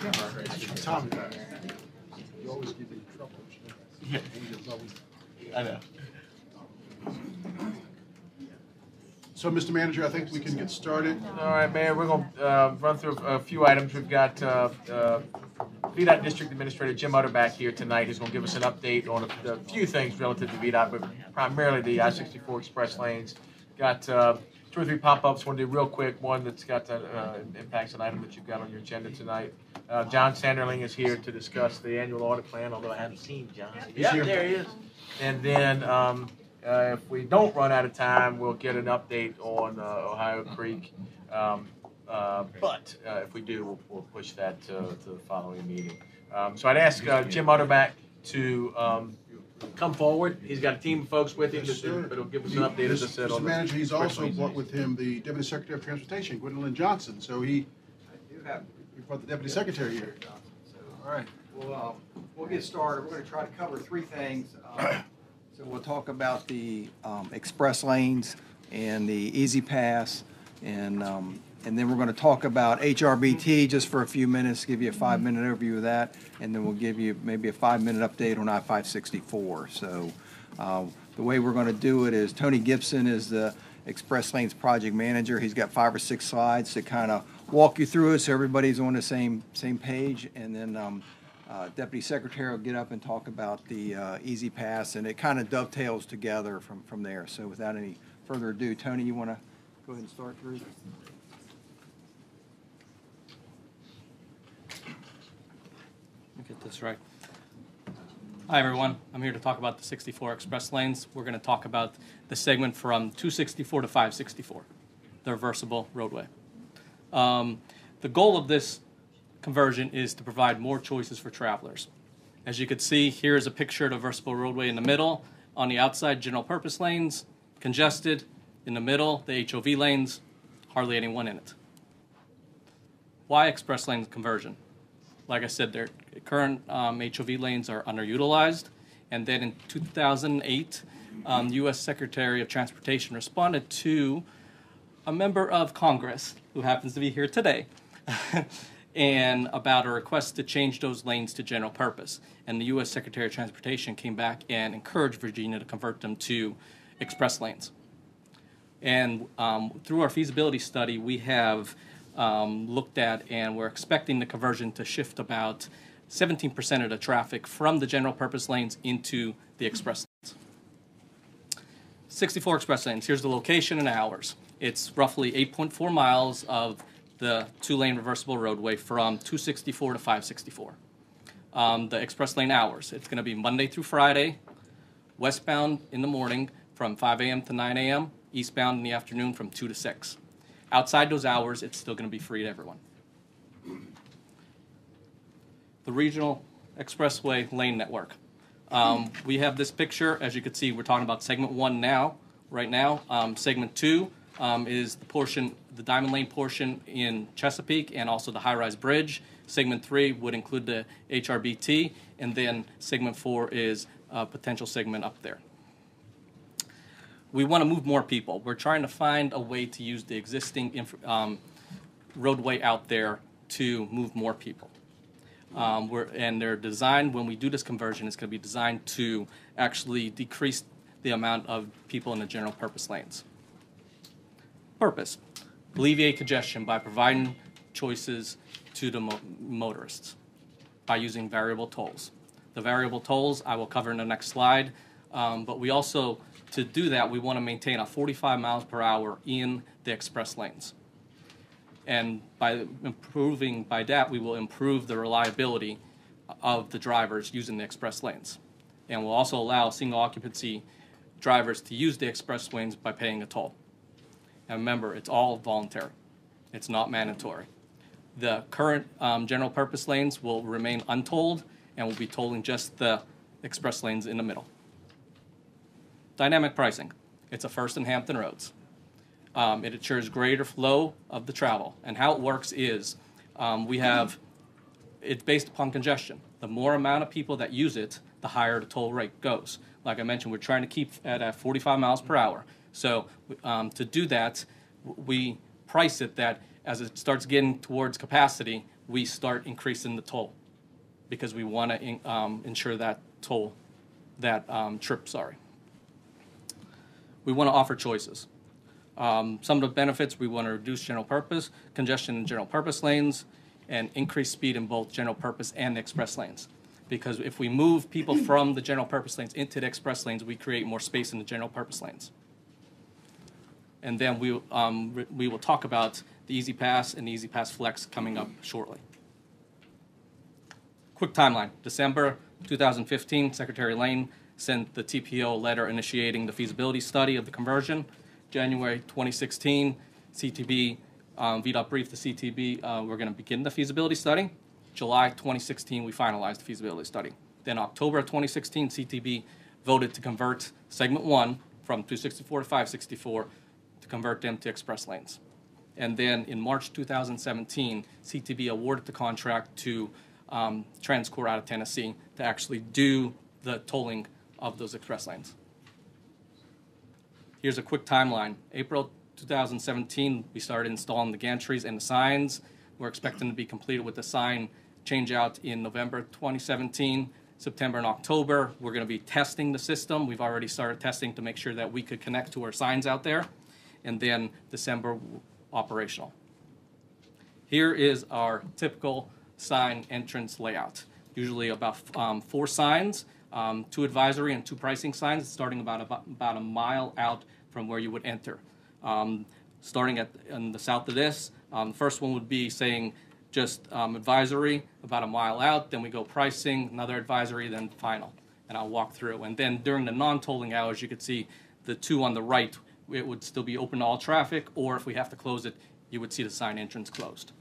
Tom, you always give me trouble. Yeah. I know. So, Mr. Manager, I think we can get started. All right, Mayor, we're going to uh, run through a few items. We've got uh, uh, VDOT District Administrator Jim Utterback here tonight. He's going to give us an update on a, a few things relative to VDOT, but primarily the I-64 express lanes. Got uh, two or three pop-ups. One to do real quick. One that's got uh, uh, impacts an item that you've got on your agenda tonight. Uh, John Sanderlin is here to discuss the annual audit plan, although I haven't seen John. Yeah, here. there he is. And then um, uh, if we don't run out of time, we'll get an update on uh, Ohio Creek. Um, uh, but uh, if we do, we'll, we'll push that to, to the following meeting. Um, so I'd ask uh, Jim Utterback to um, come forward. He's got a team of folks with him, Yes, sir. but he'll give us an update, as I said, Mr. on the Manager, he's also brought with him the Deputy Secretary of Transportation, Grindly Johnson. So he, I do have. he brought the Deputy Secretary here. All right. Well, uh, we'll get started. We're gonna try to cover three things. Uh, So we'll talk about the um, express lanes and the E-ZPass. And, um, and then we're gonna talk about HRBT just for a few minutes, give you a five-minute overview of that. And then we'll give you maybe a five-minute update on I-564. So uh, the way we're gonna do it is Tony Gibson is the Express Lanes Project Manager. He's got five or six slides to kind of walk you through it so everybody's on the same, same page. And then um, uh, Deputy Secretary will get up and talk about the uh, E-ZPass, and it kind of dovetails together from, from there. So without any further ado, Tony, you want to go ahead and start, Drew? Let me get this right. Hi, everyone. I'm here to talk about the 64 express lanes. We're going to talk about the segment from 264 to 564, the reversible roadway. Um, the goal of this conversion is to provide more choices for travelers. As you can see, here is a picture of the reversible roadway in the middle. On the outside, general purpose lanes, congested. In the middle, the HOV lanes, hardly anyone in it. Why express lane conversion? Like I said, their current um, HOV lanes are underutilized. And then in 2008, um, U.S. Secretary of Transportation responded to a member of Congress who happens to be here today, and about a request to change those lanes to general purpose. And the U.S. Secretary of Transportation came back and encouraged Virginia to convert them to express lanes. And um, through our feasibility study, we have um, looked at and we're expecting the conversion to shift about 17% of the traffic from the general purpose lanes into the express lanes. 64 express lanes. Here's the location and hours. It's roughly 8.4 miles of the two lane reversible roadway from 264 to 564. Um, the express lane hours. It's going to be Monday through Friday, westbound in the morning from 5 a.m. to 9 a.m., eastbound in the afternoon from 2 to 6. Outside those hours, it's still going to be free to everyone. The regional expressway lane network. Um, we have this picture. As you can see, we're talking about segment one now, right now. Um, segment two um, is the portion, the Diamond Lane portion in Chesapeake and also the high rise bridge. Segment three would include the HRBT, and then segment four is a potential segment up there we want to move more people. We're trying to find a way to use the existing inf- um, roadway out there to move more people. Um, we're, and they're designed, when we do this conversion, it's going to be designed to actually decrease the amount of people in the general purpose lanes. Purpose alleviate congestion by providing choices to the mo- motorists by using variable tolls. The variable tolls I will cover in the next slide, um, but we also, to do that, we want to maintain a 45 miles per hour in the express lanes. And by improving, by that, we will improve the reliability of the drivers using the express lanes. And we'll also allow single occupancy drivers to use the express lanes by paying a toll. And remember, it's all voluntary, it's not mandatory. The current um, general purpose lanes will remain untolled and we'll be tolling just the express lanes in the middle. Dynamic pricing. It's a first in Hampton Roads. Um, it ensures greater flow of the travel. And how it works is um, we have it's based upon congestion. The more amount of people that use it, the higher the toll rate goes. Like I mentioned, we're trying to keep at, at 45 miles per hour. So um, to do that, we price it that as it starts getting towards capacity, we start increasing the toll because we want to um, ensure that toll, that um, trip, sorry. We want to offer choices. Um, some of the benefits, we want to reduce general purpose, congestion in general purpose lanes, and increase speed in both general purpose and express lanes. Because if we move people from the general purpose lanes into the express lanes, we create more space in the general purpose lanes. And then we, um, we will talk about the E-ZPass and the E-ZPass Flex coming up shortly. Quick timeline. December 2015, Secretary Layne sent the TPO letter initiating the feasibility study of the conversion. January 2016, CTB, um, VDOT briefed the CTB, uh, we're going to begin the feasibility study. July 2016, we finalized the feasibility study. Then October of 2016, CTB voted to convert segment one from 264 to 564 to convert them to express lanes. And then in March 2017, CTB awarded the contract to um, TransCore out of Tennessee to actually do the tolling of those express lanes. Here's a quick timeline. April 2017, we started installing the gantries and the signs. We're expecting to be completed with the sign change out in November 2017. September and October, we're going to be testing the system. We've already started testing to make sure that we could connect to our signs out there. And then December, operational. Here is our typical sign entrance layout. Usually about um, four signs, um, two advisory and two pricing signs, starting about, about about a mile out from where you would enter. Um, starting at in the south of this, um, the first one would be saying just um, advisory about a mile out. Then we go pricing, another advisory, then final. And I'll walk through. And then during the non-tolling hours, you could see the two on the right. It would still be open to all traffic, or if we have to close it, you would see the sign entrance closed.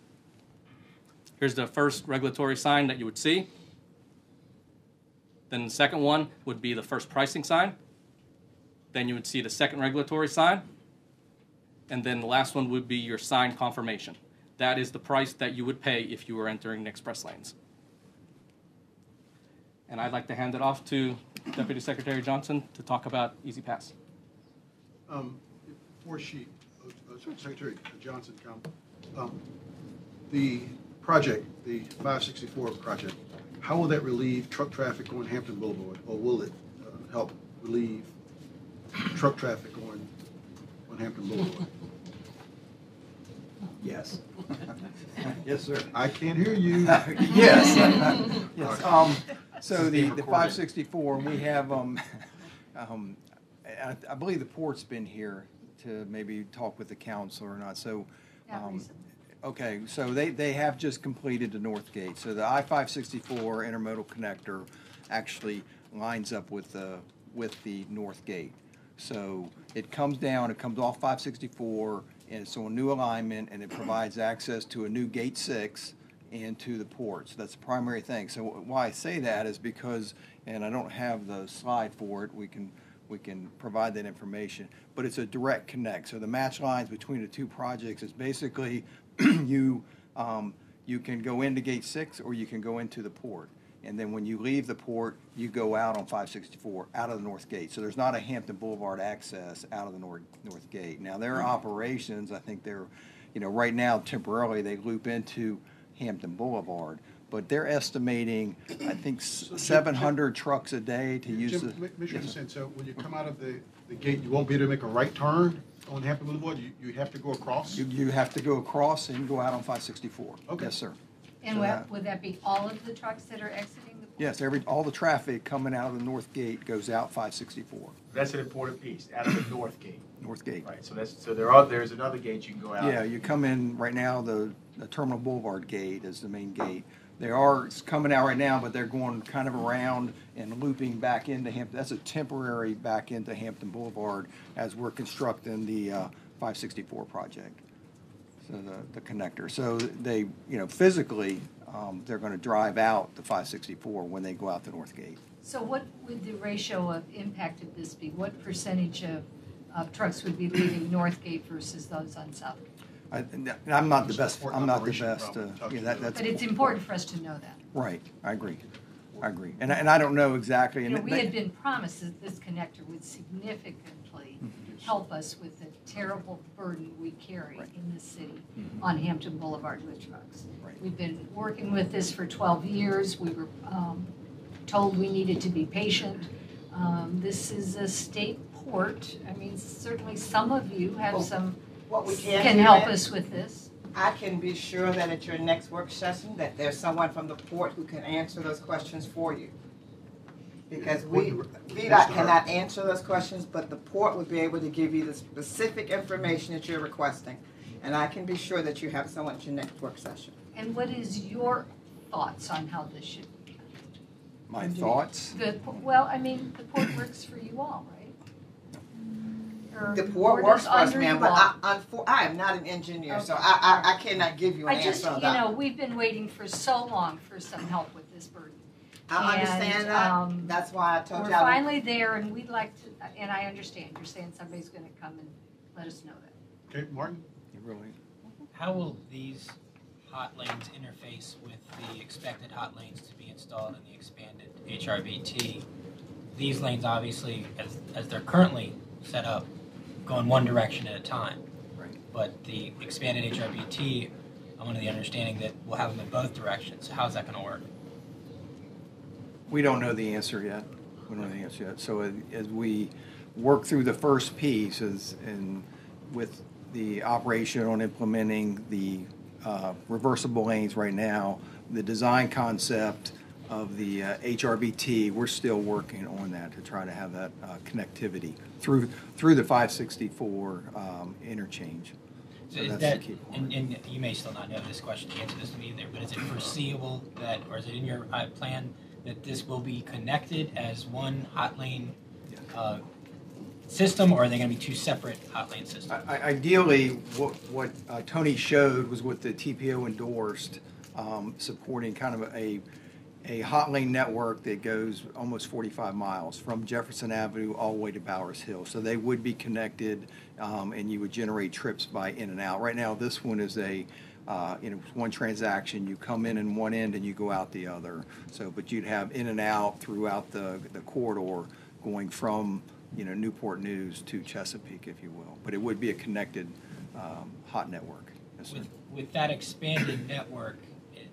Here's the first regulatory sign that you would see. Then the second one would be the first pricing sign. Then you would see the second regulatory sign. And then the last one would be your sign confirmation. That is the price that you would pay if you were entering the express lanes. And I'd like to hand it off to Deputy Secretary Johnson to talk about E-ZPass. Um, Before she, uh, Secretary Johnson come, um, the project, the 564 project, how will that relieve truck traffic on Hampton Boulevard? Or will it uh, help relieve truck traffic on, on Hampton Boulevard? Yes. Yes, sir. I can't hear you. Yes. Yes. Um, so the, the recorded. five sixty-four, we have, um, um, I, I believe the port's been here to maybe talk with the council or not, so. Not um, recently. Okay, so they, they have just completed the North Gate. So the I-564 intermodal connector actually lines up with the, with the North Gate. So it comes down, it comes off 564, and it's on new alignment, and it provides access to a new Gate 6 and to the ports. That's the primary thing. So why I say that is because, and I don't have the slide for it, we can, we can provide that information, but it's a direct connect. So the match lines between the two projects is basically you, um, you can go into gate six or you can go into the port. And then when you leave the port, you go out on five sixty-four, out of the north gate. So there's not a Hampton Boulevard access out of the north, north gate. Now, their operations, I think they're, you know, right now temporarily, they loop into Hampton Boulevard. But they're estimating, I think, Jim- seven hundred trucks a day to use Jim, the. make- make sure you understand, so when you come out of the, the gate, you won't be able to make a right turn on Hampton Boulevard? You, you have to go across? You, you have to go across and go out on five sixty-four. Okay. Yes, sir. And So would, that- would that be all of the trucks that are exiting the port? Yes, every, all the traffic coming out of the north gate goes out five sixty-four, That's an important piece, out of the north gate. north gate. Right, so that's, so there are, there's another gate you can go out. Yeah, you come in, right now, the, the Terminal Boulevard gate is the main gate. They are, it's coming out right now, but they're going kind of around and looping back into Hampton. That's a temporary back into Hampton Boulevard as we're constructing the, uh, five sixty-four project. So the, the connector. So they, you know, physically, um, they're gonna drive out the five sixty-four when they go out the north gate. So what would the ratio of impact of this be? What percentage of, of trucks would be leaving North Gate versus those on South? Gate? I, and I'm not the best, I'm not the best, uh, yeah, that, that's. But it's important for us to know that. Right, I agree, I agree. And, I- and I don't know exactly. You and know, we they- had been promised that this connector would significantly help us with the terrible burden we carry Right. in this city Mhm. on Hampton Boulevard with trucks. Right. We've been working with this for 12 years. We were um, told we needed to be patient. Um, This is a state port. I mean, certainly some of you have Well, some, What we can can do help then, us with this. I can be sure that at your next work session, that there's someone from the port who can answer those questions for you. Because we, VDOT cannot answer those questions, but the port would be able to give you the specific information that you're requesting. And I can be sure that you have someone at your next work session. And what is your thoughts on how this should be? My thoughts? The, well, I mean, the port works for you all, right? Or The port is works for us, ma'am, but all? I, unfor- I am not an engineer, so I, I, I cannot give you an I just, answer on you know, we've been waiting for so long for some help with this burden. I and, understand that, um, that's why I told We're you I would finally there and we'd like to, and I understand, you're saying somebody's gonna come and let us know that. Okay, Martin? You really- How will these hot lanes interface with the expected hot lanes to be installed in the expanded HRBT? These lanes obviously, as, as they're currently set up, go in one direction at a time. Right. But the expanded HRBT, I'm under the understanding that we'll have them in both directions. So how's that gonna work? We don't know the answer yet. We don't know the answer yet. So as- as we work through the first piece is, and with the operation on implementing the uh, reversible lanes right now, the design concept of the uh, HRBT, we're still working on that to try to have that uh, connectivity through, through the 564 um, interchange. So is that's the that, key point. and, and you may still not know this question, the answer to this to me either, but is it foreseeable that, or is it in your uh, plan that this will be connected as one hot lane Yes. uh, system, or are they going to be two separate hot lane systems? I- I- Ideally, what, what uh, Tony showed was what the TPO endorsed, um, supporting kind of a, a hot lane network that goes almost 45 miles from Jefferson Avenue all the way to Bowers Hill. So they would be connected, um, and you would generate trips by in and out. Right now, this one is a, uh, you know, one transaction, you come in in one end and you go out the other. So, but you'd have in and out throughout the, the corridor going from, you know, Newport News to Chesapeake, if you will. But it would be a connected, um, hot network. Yes. With, with that expanded network,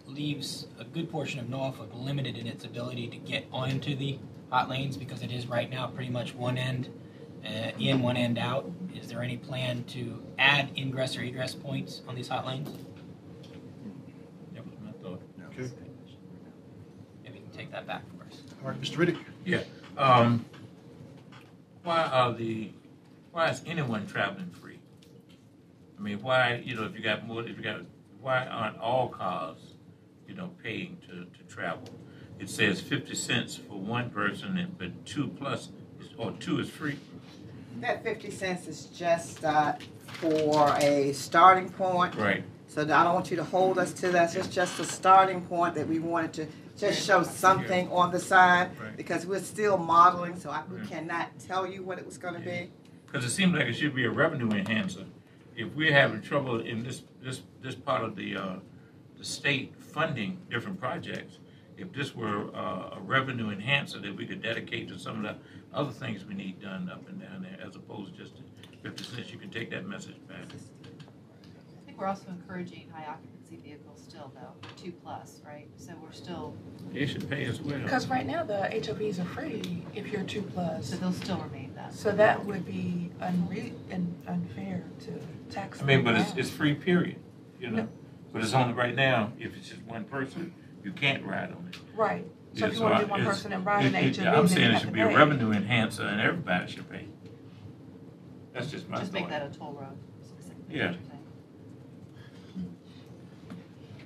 leaves a good portion of Norfolk limited in its ability to get onto the hot lanes because it is right now pretty much one end uh, in, one end out. Is there any plan to add ingress or egress points on these hot lanes? That was my thought. Okay. Maybe you can take that back for us. All right, Mr. Riddick? Yeah, um, why are the, why is anyone traveling free? I mean, why, you know, if you got more, if you got, why aren't all cars, you know, paying to, to travel? It says fifty cents for one person, and but two plus, is- or two is free. That fifty cents is just, uh, for a starting point. Right. So I don't want you to hold us to that, it's just a starting point that we wanted to just show something on the side. Right. Because we're still modeling, so I, we Right. cannot tell you what it was gonna be. Because it seems like it should be a revenue enhancer. If we're having trouble in this, this, this part of the, uh, the state funding different projects, if this were uh, a revenue enhancer that we could dedicate to some of the other things we need done up and down there, as opposed to just fifty cents, you can take that message back. I think we're also encouraging high occupancy vehicles still though, two plus, right? So we're still, They should pay as well. Because right now, the HOVs are free if you're two plus. so they'll still remain that. So that would be unre, un- unfair to tax. I mean, but it's, down. it's free period, you know? But it's only right now, if it's just one person, you can't ride on it. Right. So Yeah, if you want to do one person and ride an it- it- HOV, I'm saying you it have should to be a pay. revenue enhancer and everybody should pay. That's just my Just make thought. that a toll road specifically. Yeah.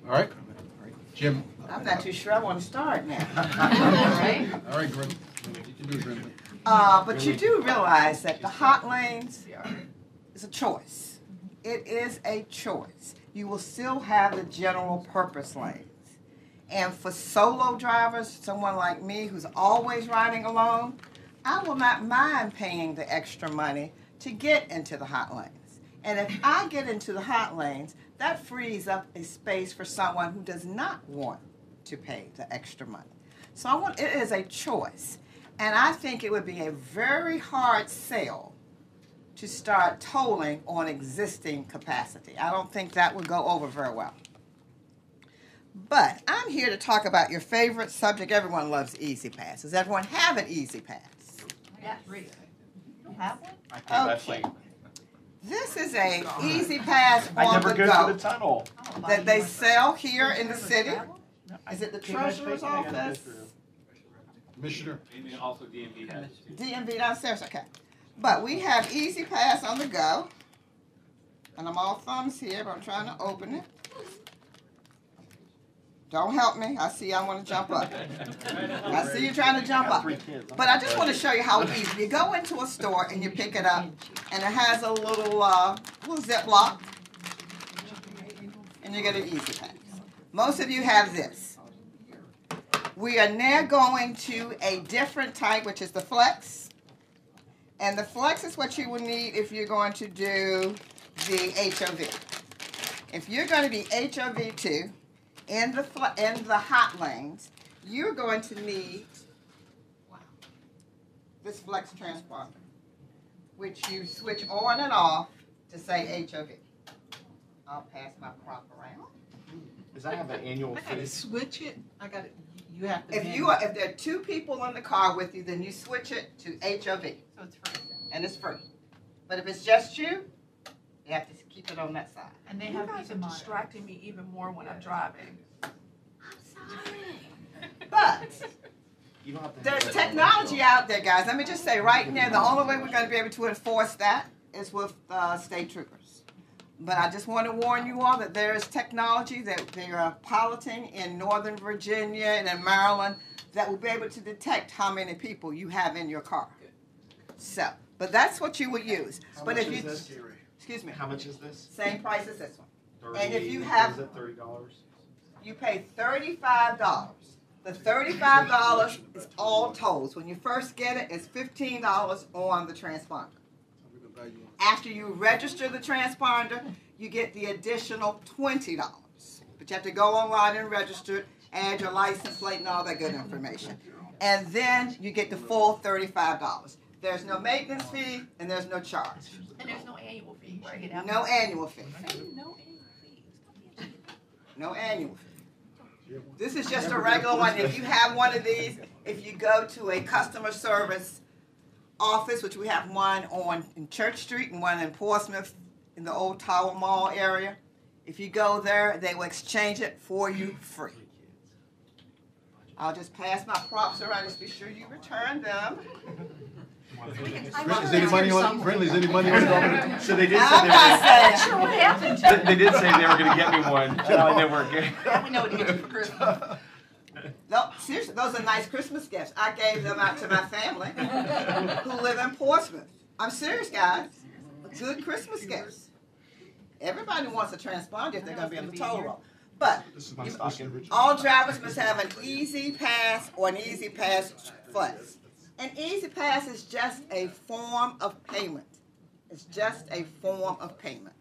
All right, Jim? I'm not too sure I wanna start now. Right? All right, Grim, you can do it, Grim. Uh, but you do realize that the hot lanes is a choice. It is a choice. You will still have the general purpose lanes. And for solo drivers, someone like me who's always riding alone, I will not mind paying the extra money to get into the hot lanes. And if I get into the hot lanes, that frees up a space for someone who does not want to pay the extra money. So I want, it is a choice. And I think it would be a very hard sell to start tolling on existing capacity. I don't think that would go over very well. But I'm here to talk about your favorite subject. Everyone loves E-ZPass. Does everyone have an E-ZPass? I got three. You have one? Okay. This is a E-ZPass I never the go, go to the tunnel. That they sell here in the city. Is it the treasurer's thinking I gotta go office? through. Commissioner, Also DMV has it. DMV downstairs, okay. But we have E-ZPass on the go. And I'm all thumbs here, but I'm trying to open it. Don't help me. I see I want to jump up. I see you trying to jump up. But I just want to show you how easy. You go into a store and you pick it up, and it has a little, uh, little Ziploc, and you get an E-ZPass. Most of you have this. We are now going to a different type, which is the Flex. And the Flex is what you will need if you're going to do the HOV. If you're going to be HOV two in the in the hot lanes, you're going to need this Flex transponder, which you switch on and off to say HOV. I'll pass my prop around. Does that have an annual I gotta fee? switch it. I gotta. You have to. If you are, if there are two people in the car with you, then you switch it to HOV, So it's free. and it's free. But if it's just you, you have to keep it on that side. And they You have guys these are distracting me even more when I'm driving. I'm sorry. But You don't have to. there's have it. technology out there, guys. Let me just say right now, the only way we're going to be able to enforce that is with uh, state troopers. But I just want to warn you all that there is technology that they are piloting in Northern Virginia and in Maryland that will be able to detect how many people you have in your car. So, but that's what you would use. How But much if is you, this? excuse me, How much is this? same price as this one. Thirty. And if you have- Is it thirty dollars? You pay thirty-five dollars. The thirty-five dollars is all tolls. When you first get it, it's fifteen dollars on the transponder. we're gonna value on After you register the transponder, you get the additional twenty dollars. But you have to go online and register it, add your license plate and all that good information. And then you get the full thirty-five dollars. There's no maintenance fee and there's no charge. And there's no annual fee, right? No annual fee. No fees. No annual fee. This is just a regular one. If you have one of these, if you go to a customer service office, which we have one on in Church Street and one in Portsmouth in the old Tower Mall area, if you go there, they will exchange it for you free. I'll just pass my props around. Just be sure you return them. Is any money on, friendly, is any money on it? So they did say they, saying. Sure, what happened to they, they did say they were gonna get me one. No, they weren't. Now we know what to get you for Christmas. No, seriously, those are nice Christmas gifts. I gave them out to my family who live in Portsmouth. I'm serious, guys. Good Christmas gifts. Everybody wants a transponder if they're going to be on the toll road. But This is my stocking. all drivers must have an E-ZPass or an E-ZPass Flex. An E-ZPass is just a form of payment. It's just a form of payment.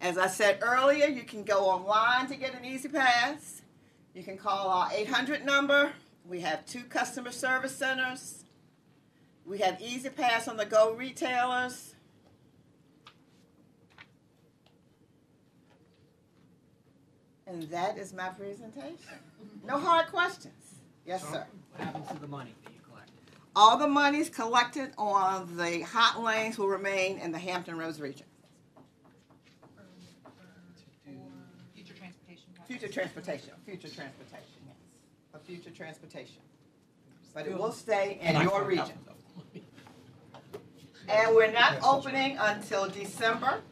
As I said earlier, you can go online to get an E-ZPass. You can call our 800 number. We have two customer service centers. We have E-ZPass on the go retailers. And that is my presentation. No hard questions. Yes, sir. What happens to the money that you collect? All the monies collected on the hot lanes will remain in the Hampton Roads region. Future transportation. Future transportation, future transportation, yes. For future transportation. But it will stay in your region. And we're not opening until December.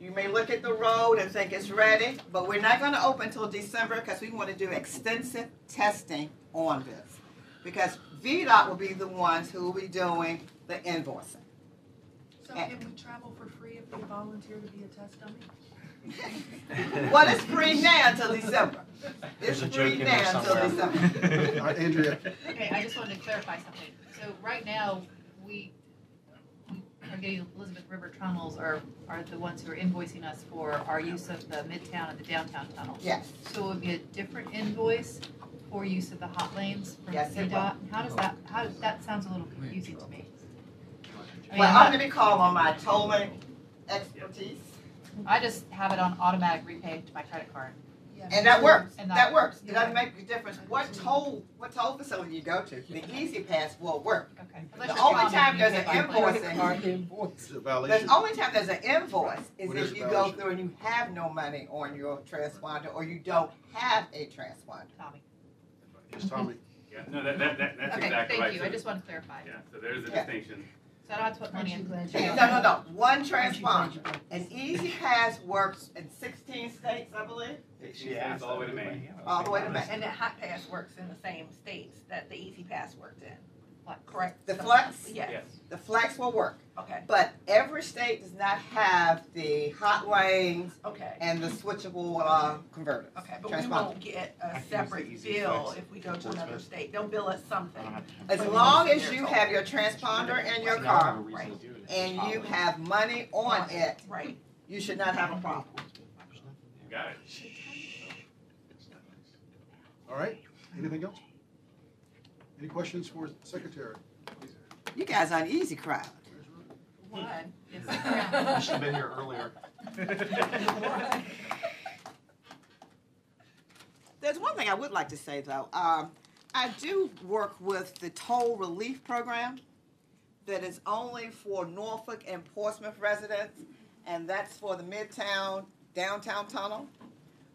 You may look at the road and think it's ready, but we're not gonna open until December because we want to do extensive testing on this. Because VDOT will be the ones who will be doing the invoicing. So can we travel for free if we volunteer to be a test dummy? Well, it's free now until December. It's There's a joke free in now until somewhere. December. All right, Andrea, Okay, I just wanted to clarify something. So right now, we we are getting Elizabeth River tunnels are, are the ones who are invoicing us for our use of the midtown and the downtown tunnels. Yes. So it would be a different invoice for use of the hot lanes from Yes, it VDOT? How does that, how, that sounds a little confusing to me. I Well, mean, I'm gonna be calling on my tolling expertise, I just have it on automatic repay to my credit card. Yeah. and that works, And that that- works. It doesn't make a difference what toll, what toll facility you go to, the E-ZPass will work. Okay. Unless The only time there's an by credit invoice card. Is it a The only time there's an invoice is What is if a you go through and you have no money on your transponder, or you don't have a transponder. Tommy. Yes, Tommy? Yeah, no, that, that, that, that's Okay, exactly right. thank you. I just want to clarify. Yeah, so there's a Yeah. distinction. So I don't have to put money in. No, no, no, one transponder. An E-ZPass works in sixteen states, I believe, It's all the way to Maine. all the way to Maine. And the hot pass works in the same states that the E-ZPass worked in, correct? The Flex? Yes, Yes. The Flex will work, okay, but every state does not have the hot lanes okay, and the switchable, uh, converters. okay, but we Transponder. won't get I a can use separate Easy bill Flex if we go to another Portsmouth. state, they'll bill us something. As long as you have your transponder in your car have a reason to do it. and you have money on it, Right, you should not have a problem. Got it. All right, anything else? Any questions for Secretary? You guys are an easy crowd. one. I should have been here earlier. There's one thing I would like to say though. Um, I do work with the toll relief program that is only for Norfolk and Portsmouth residents, and that's for the Midtown Downtown Tunnel.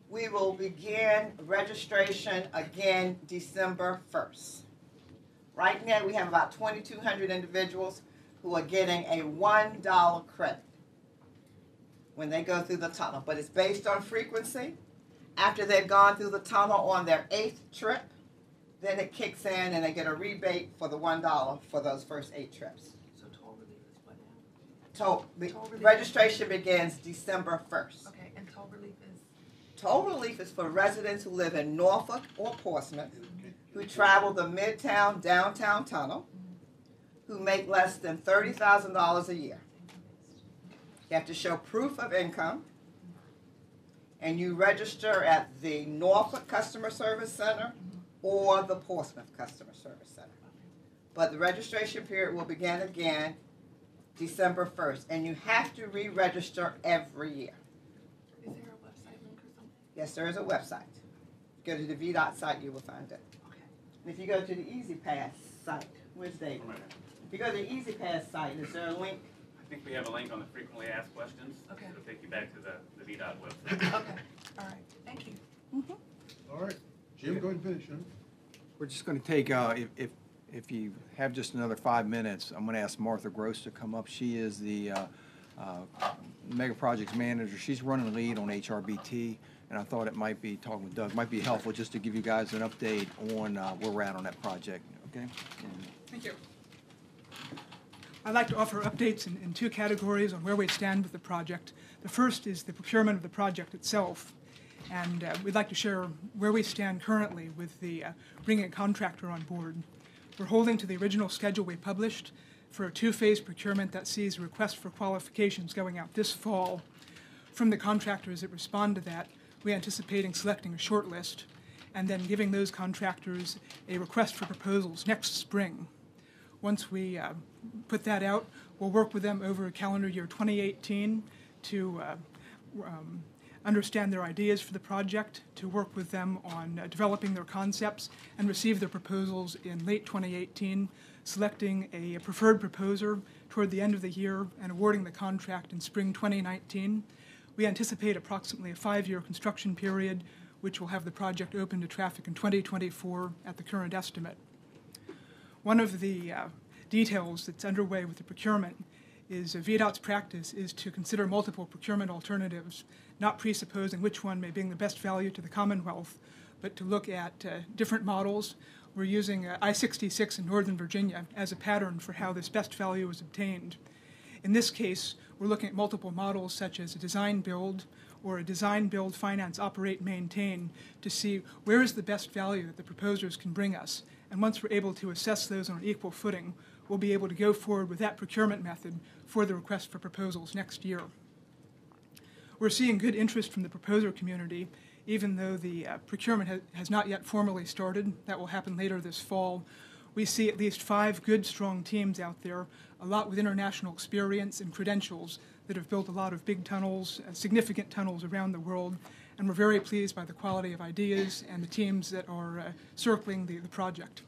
We will begin registration again December 1st. Right now, we have about 2,200 individuals who are getting a $1 credit when they go through the tunnel, but it's based on frequency after they've gone through the tunnel on their eighth trip, then it kicks in and they get a rebate for the one dollar for those first eight trips. So toll relief is what now? Toll, the Toll relief. registration begins December first. Okay, and toll relief is, Toll relief is for residents who live in Norfolk or Portsmouth, who travel the Midtown Downtown Tunnel, who make less than thirty thousand dollars a year. You have to show proof of income, and you register at the Norfolk Customer Service Center or the Portsmouth Customer Service Center. But the registration period will begin again December first, and you have to re-register every year. is there a website link or something? Yes, there is a website. Go to the VDOT site, you will find it. Okay. And if you go to the E-ZPass site, where's David? If you go to the E-ZPass site, is there a link? I think we have a link on the frequently asked questions. Okay. It'll take you back to the, the VDOT website. Okay, all right, thank you. All right, Jim, go ahead and finish, huh? We're just going to take, uh, if, if, if you have just another five minutes, I'm going to ask Martha Gross to come up. She is the uh, uh, Mega Projects Manager. She's running the lead on HRBT, and I thought it might be, talking with Doug, might be helpful just to give you guys an update on uh, where we're at on that project, okay? And Thank you. I'd like to offer updates in, in two categories on where we stand with the project. The first is the procurement of the project itself, and uh, we'd like to share where we stand currently with the uh, bringing a contractor on board. We're holding to the original schedule we published for a two-phase procurement that sees a request for qualifications going out this fall. From the contractors that respond to that, we're anticipating selecting a short list and then giving those contractors a request for proposals next spring. Once we uh, put that out, we'll work with them over calendar year 2018 to uh, um, understand their ideas for the project, to work with them on uh, developing their concepts, and receive their proposals in late 2018, selecting a preferred proposer toward the end of the year and awarding the contract in spring 2019. We anticipate approximately a five-year construction period, which will have the project open to traffic in 2024 at the current estimate. One of the uh, details that's underway with the procurement is uh, VDOT's practice is to consider multiple procurement alternatives, not presupposing which one may bring the best value to the Commonwealth, but to look at uh, different models. We're using uh, I-66 in Northern Virginia as a pattern for how this best value is obtained. In this case, we're looking at multiple models such as a design build or a design build finance operate maintain to see where is the best value that the proposers can bring us. And once we're able to assess those on an equal footing, we'll be able to go forward with that procurement method for the request for proposals next year. We're seeing good interest from the proposer community, even though the uh, procurement ha- has not yet formally started. That will happen later this fall. We see at least five good, strong teams out there, a lot with international experience and credentials that have built a lot of big tunnels, uh, significant tunnels around the world, and we're very pleased by the quality of ideas and the teams that are uh, circling the, the project.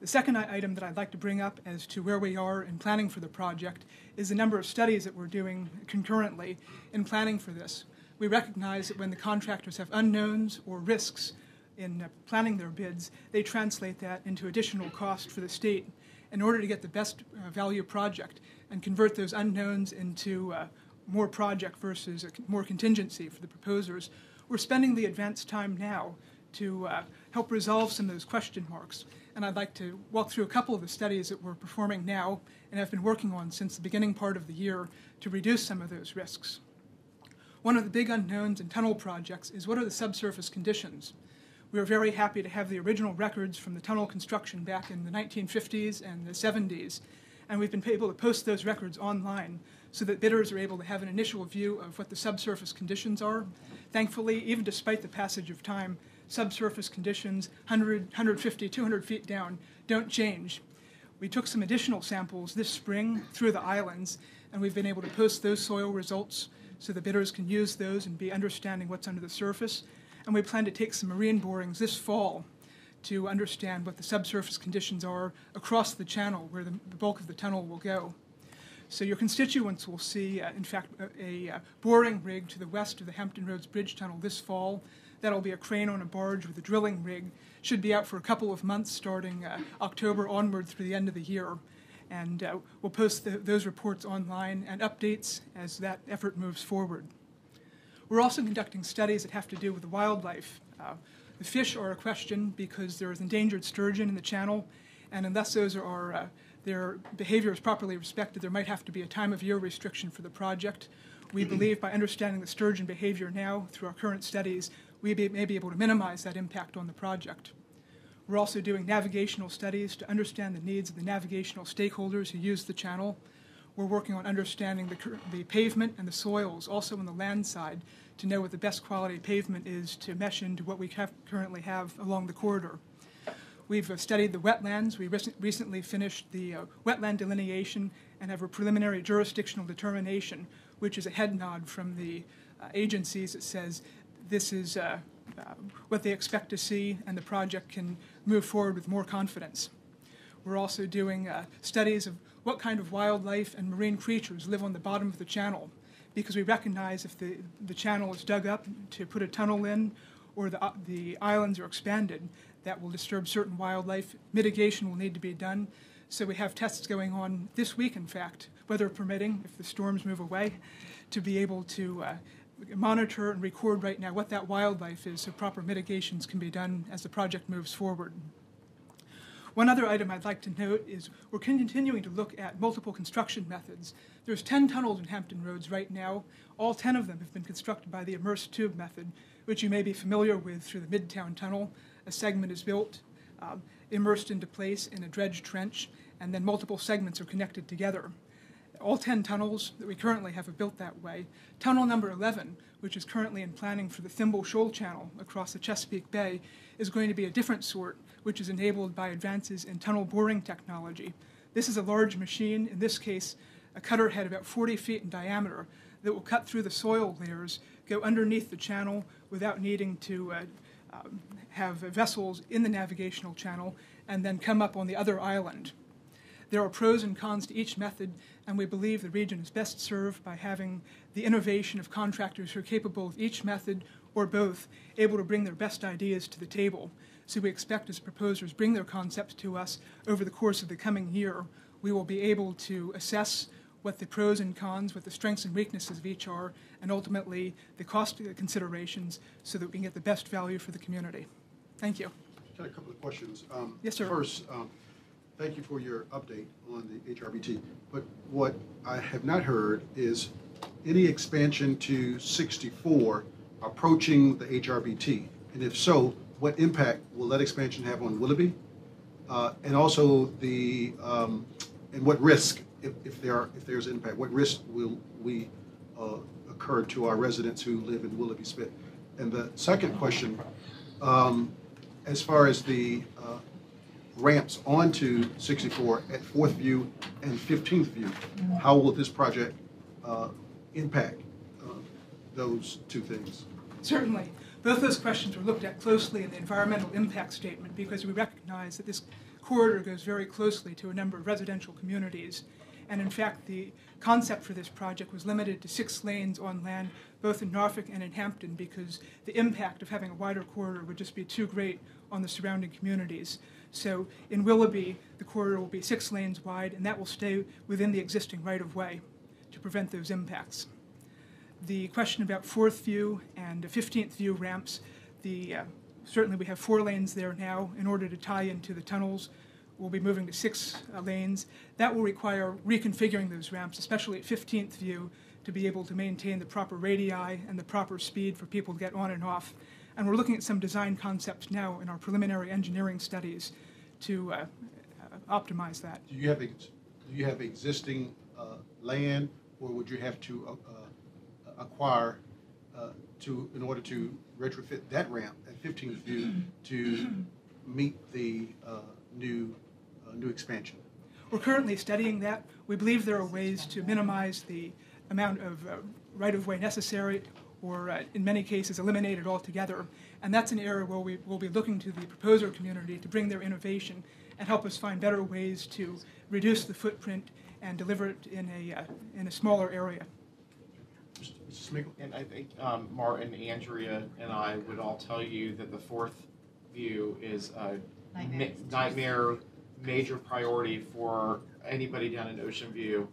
The second item that I'd like to bring up as to where we are in planning for the project is the number of studies that we're doing concurrently in planning for this. We recognize that when the contractors have unknowns or risks in uh, planning their bids, they translate that into additional cost for the state in order to get the best uh, value project and convert those unknowns into uh, more project versus more contingency for the proposers. We're spending the advanced time now to uh, help resolve some of those question marks. And I'd like to walk through a couple of the studies that we're performing now and have been working on since the beginning part of the year to reduce some of those risks. One of the big unknowns in tunnel projects is what are the subsurface conditions? We are very happy to have the original records from the tunnel construction back in the 1950s and the 70s, and we've been able to post those records online so that bidders are able to have an initial view of what the subsurface conditions are. Thankfully, even despite the passage of time, subsurface conditions 100, 150, 200 feet down don't change. We took some additional samples this spring through the islands, and we've been able to post those soil results so the bidders can use those and be understanding what's under the surface. And we plan to take some marine borings this fall to understand what the subsurface conditions are across the channel where the, the bulk of the tunnel will go. So your constituents will see, uh, in fact, a, a uh, boring rig to the west of the Hampton Roads Bridge Tunnel this fall. That'll be a crane on a barge with a drilling rig. Should be out for a couple of months, starting uh, October onward through the end of the year. And uh, we'll post the, those reports online and updates as that effort moves forward. We're also conducting studies that have to do with the wildlife. Uh, the fish are a question because there is endangered sturgeon in the channel, and unless those are uh, their behavior is properly respected, there might have to be a time of year restriction for the project. We believe by understanding the sturgeon behavior now through our current studies, we may be able to minimize that impact on the project. We're also doing navigational studies to understand the needs of the navigational stakeholders who use the channel. We're working on understanding the, the pavement and the soils, also on the land side, to know what the best quality pavement is to mesh into what we have, currently have along the corridor. We've uh, studied the wetlands. We rec- recently finished the uh, wetland delineation and have a preliminary jurisdictional determination, which is a head nod from the uh, agencies that says this is uh, uh, what they expect to see and the project can move forward with more confidence. We're also doing uh, studies of what kind of wildlife and marine creatures live on the bottom of the channel because we recognize if the, the channel is dug up to put a tunnel in or the, uh, the islands are expanded, that will disturb certain wildlife. Mitigation will need to be done. So we have tests going on this week, in fact, weather permitting, if the storms move away, to be able to uh, monitor and record right now what that wildlife is so proper mitigations can be done as the project moves forward. One other item I'd like to note is we're continuing to look at multiple construction methods. There's 10 tunnels in Hampton Roads right now. All 10 of them have been constructed by the immersed tube method, which you may be familiar with through the Midtown Tunnel. A segment is built, um, immersed into place in a dredged trench, and then multiple segments are connected together. All 10 tunnels that we currently have are built that way. Tunnel number 11, which is currently in planning for the Thimble Shoal Channel across the Chesapeake Bay, is going to be a different sort, which is enabled by advances in tunnel boring technology. This is a large machine, in this case, a cutter head about 40 feet in diameter, that will cut through the soil layers, go underneath the channel without needing to uh, um, have vessels in the navigational channel, and then come up on the other island. There are pros and cons to each method, and we believe the region is best served by having the innovation of contractors who are capable of each method or both, able to bring their best ideas to the table. So we expect as proposers bring their concepts to us over the course of the coming year, we will be able to assess what the pros and cons, what the strengths and weaknesses of each are, and ultimately the cost considerations so that we can get the best value for the community. Thank you. Got a couple of questions. Um, Yes, sir. First, um, thank you for your update on the HRBT. But what I have not heard is any expansion to 64 approaching the HRBT? And if so, what impact will that expansion have on Willoughby? Uh, And also the, um, and what risk, if if there are, if there's impact, what risk will we uh, occur to our residents who live in Willoughby Spit? And the second question, um, as far as the uh, ramps onto 64 at Fourth View and 15th View. How will this project uh, impact uh, those two things? Certainly. Both those questions were looked at closely in the environmental impact statement because we recognize that this corridor goes very closely to a number of residential communities. And in fact, the concept for this project was limited to six lanes on land, both in Norfolk and in Hampton, because the impact of having a wider corridor would just be too great on the surrounding communities. So in Willoughby, the corridor will be six lanes wide, and that will stay within the existing right of way to prevent those impacts the question about fourth view and 15th view ramps, the, uh, certainly we have four lanes there now. In order to tie into the tunnels, we'll be moving to six uh, lanes. That will require reconfiguring those ramps, especially at 15th view, to be able to maintain the proper radii and the proper speed for people to get on and off. And we're looking at some design concepts now in our preliminary engineering studies to uh, uh, optimize that. Do you have, do you have existing uh, land, or would you have to uh, acquire uh, to, in order to retrofit that ramp at 15th View to meet the uh, new, uh, new expansion? We're currently studying that. We believe there are ways to minimize the amount of uh, right-of-way necessary or uh, in many cases eliminate it altogether. And that's an area where we will be looking to the proposer community to bring their innovation and help us find better ways to reduce the footprint and deliver it in a, uh, in a smaller area. And I think um, Martin, Andrea, and I would all tell you that the fourth view is a Nightmare. ma- nightmare, major priority for anybody down in Ocean View.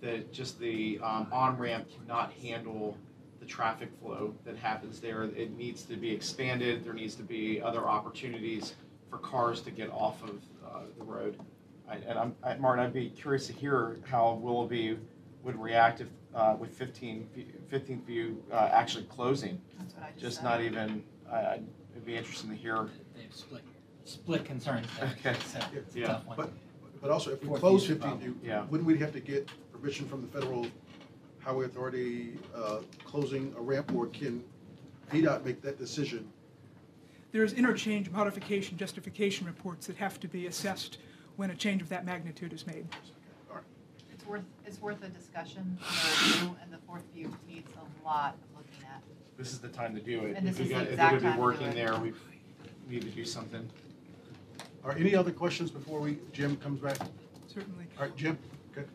That just the um, on-ramp cannot handle the traffic flow that happens there. It needs to be expanded. There needs to be other opportunities for cars to get off of uh, the road. I- And I'm, I- Martin, I'd be curious to hear how Willoughby would react if, uh, with 15, v- 15th View uh, actually closing. That's what I just Just said. not even, I- I'd, it'd be interesting to hear. They have split, split concerns there. Okay. So, it's a Yeah. tough one. But, but also, if we Fourth close View's 15th View, Yeah. wouldn't we have to get permission from the Federal Highway Authority uh, closing a ramp, or can VDOT make that decision? There's interchange modification justification reports that have to be assessed when a change of that magnitude is made. All right. It's worth, it's worth a discussion, the review, and the fourth view needs a lot of looking at. This is the time to do it. And If this we is the got- if exact they're time gonna to be do working it. there, we need to do something. Are any other questions before we, Jim comes back? Certainly. All right, Jim? Okay.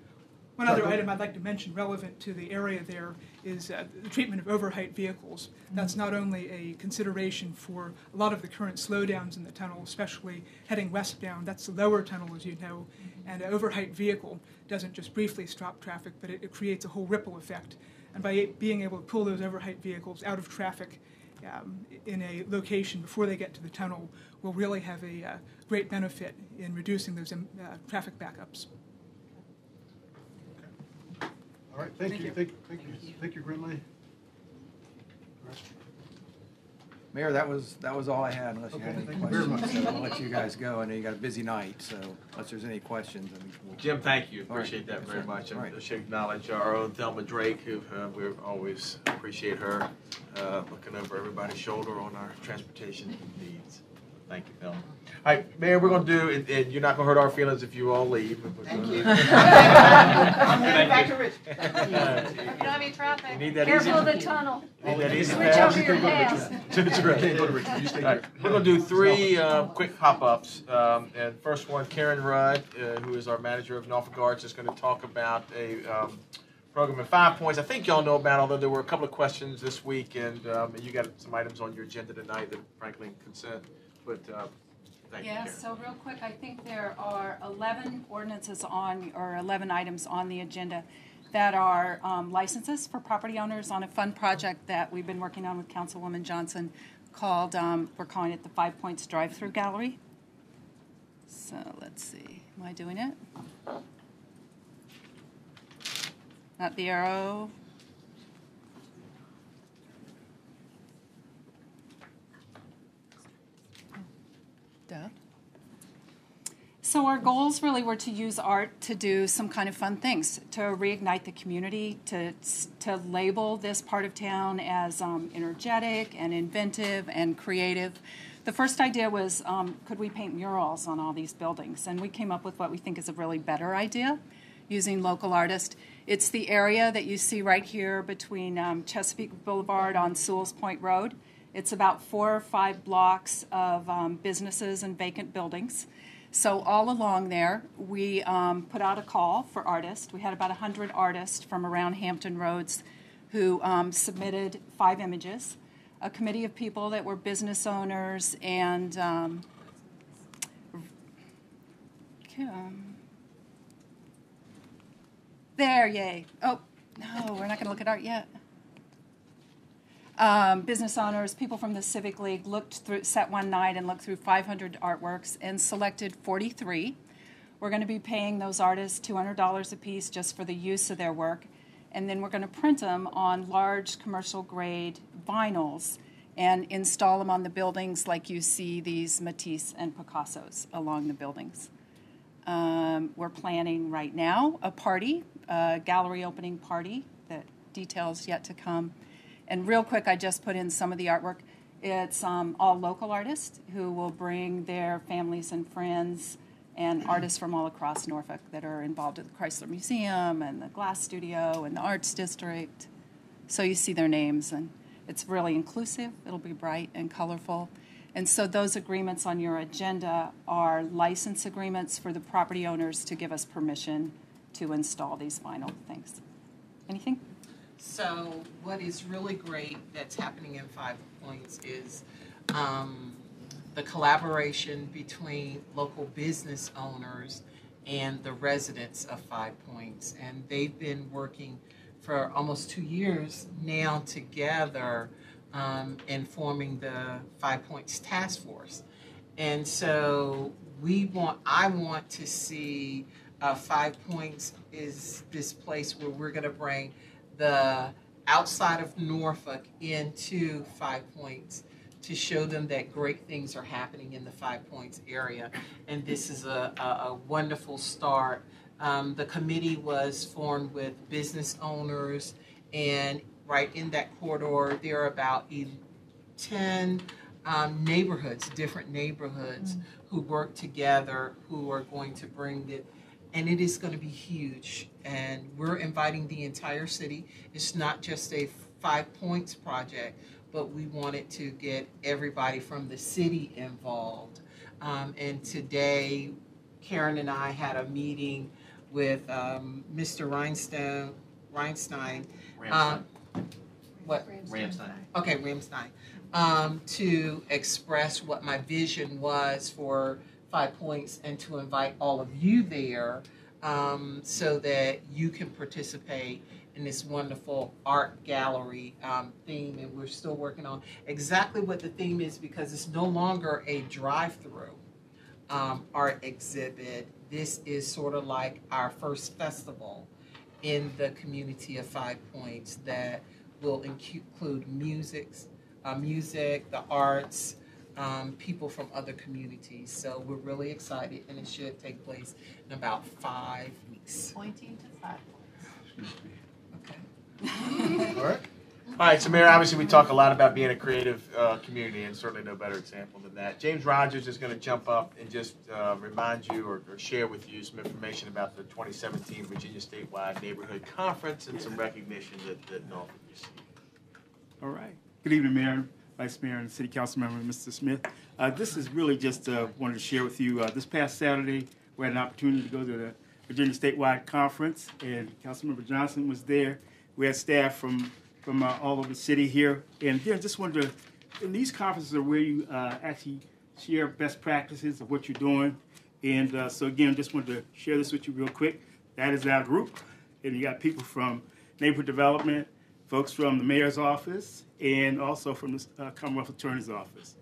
One other item I'd like to mention relevant to the area there is uh, the treatment of overheight vehicles. That's not only a consideration for a lot of the current slowdowns in the tunnel, especially heading westbound. That's the lower tunnel, as you know. And an overheight vehicle doesn't just briefly stop traffic, but it, it creates a whole ripple effect. And by being able to pull those overheight vehicles out of traffic um, in a location before they get to the tunnel will really have a uh, great benefit in reducing those um, uh, traffic backups. Okay. All right, thank Thank you, you. thank, thank you, thank you, Grindly. All right. Mayor, that was, that was all I had unless you had any thank you very questions. much. So I'll let you guys go. I know you got a busy night, so unless there's any questions, I mean, we'll. Jim, thank you. All right. Appreciate that Yes, very sir. much. All I right. should acknowledge our own Thelma Drake, who uh, we always appreciate her uh, looking over everybody's shoulder on our transportation needs. Thank you, Thelma. All right, Mayor, we're going to do, and- and you're not going to hurt our feelings if you all leave. but we're Thank gonna- you. I'm heading back to Richmond. If you don't have any traffic. You need that easy. Careful of the tunnel. Need that easy Switch pass? over your hands. That's right. Can't go to Richmond, you stay All right, here. We're gonna do three uh, quick hop-ups. Um, And first one, Karen Rudd, uh, who is our manager of Norfolk Arts, is gonna talk about a um, program in five points. I think y'all know about, although there were a couple of questions this week, and um, you got some items on your agenda tonight that frankly consent, but uh, thank you, Yeah, Karen. so real quick, I think there are 11 ordinances on, or 11 items on the agenda that are um, licenses for property owners on a fun project that we've been working on with Councilwoman Johnson called, um, we're calling it the Five Points Drive-Through Gallery. So let's see, am I doing it? Not the arrow. So So our goals really were to use art to do some kind of fun things, to reignite the community, to to label this part of town as um, energetic and inventive and creative. The first idea was, um, could we paint murals on all these buildings? And we came up with what we think is a really better idea, using local artists. It's the area that you see right here between um, Chesapeake Boulevard on Sewell's Point Road. It's about four or five blocks of um, businesses and vacant buildings. So all along there, we um, put out a call for artists. We had about 100 artists from around Hampton Roads who um, submitted five images. A committee of people that were business owners and um, there, yay. Oh, no, we're not going to look at art yet. Um, business owners, people from the Civic League looked through, set one night and looked through 500 artworks and selected 43. We're going to be paying those artists $200 a piece just for the use of their work, and then we're going to print them on large commercial grade vinyls and install them on the buildings like you see these Matisse and Picassos along the buildings. Um, we're planning right now a party, a gallery opening party that details yet to come. And real quick, I just put in some of the artwork. It's um, all local artists who will bring their families and friends and artists from all across Norfolk that are involved at the Chrysler Museum and the Glass Studio and the Arts District. So you see their names, and it's really inclusive. It'll be bright and colorful. And so those agreements on your agenda are license agreements for the property owners to give us permission to install these vinyl things. Anything? So what is really great that's happening in Five Points is um, the collaboration between local business owners and the residents of Five Points. And they've been working for almost two years now together um, in forming the Five Points Task Force. And so we want, I want to see uh, Five Points is this place where we're going to bring the outside of Norfolk into Five Points to show them that great things are happening in the Five Points area. And this is a, a, a wonderful start. Um, the committee was formed with business owners, and right in that corridor, there are about 10 um, neighborhoods, different neighborhoods, mm-hmm. who work together, who are going to bring it and it is going to be huge. And we're inviting the entire city. It's not just a five points project, but we wanted to get everybody from the city involved. Um, and today, Karen and I had a meeting with um, Mr. Rhinestone, Rhinestein. Um, what? Ramstein. Okay, Ramstein. Um, to express what my vision was for Five Points and to invite all of you there um, so that you can participate in this wonderful art gallery um, theme. And we're still working on exactly what the theme is because it's no longer a drive through um, art exhibit. This is sort of like our first festival in the community of Five Points that will include music, uh, music, the arts, um, people from other communities. So we're really excited, and it should take place in about five weeks. Pointing to five Okay. All right. All right, so Mayor, obviously we talk a lot about being a creative uh, community, and certainly no better example than that. James Rogers is going to jump up and just uh, remind you or, or, share with you some information about the 2017 Virginia Statewide Neighborhood Conference and some recognition that, that Norfolk received. All right. Good evening, Mayor. Vice Mayor and City Council Member Mr. Smith. Uh, this is really just uh, wanted to share with you. Uh, this past Saturday, we had an opportunity to go to the Virginia Statewide Conference, and Councilmember Johnson was there. We had staff from from uh, all over the city here, and again, just wanted to. And these conferences are where you uh, actually share best practices of what you're doing, and uh, so again, just wanted to share this with you real quick. That is our group, and you got people from neighborhood development, folks from the mayor's office, and also from the uh, Commonwealth Attorney's Office.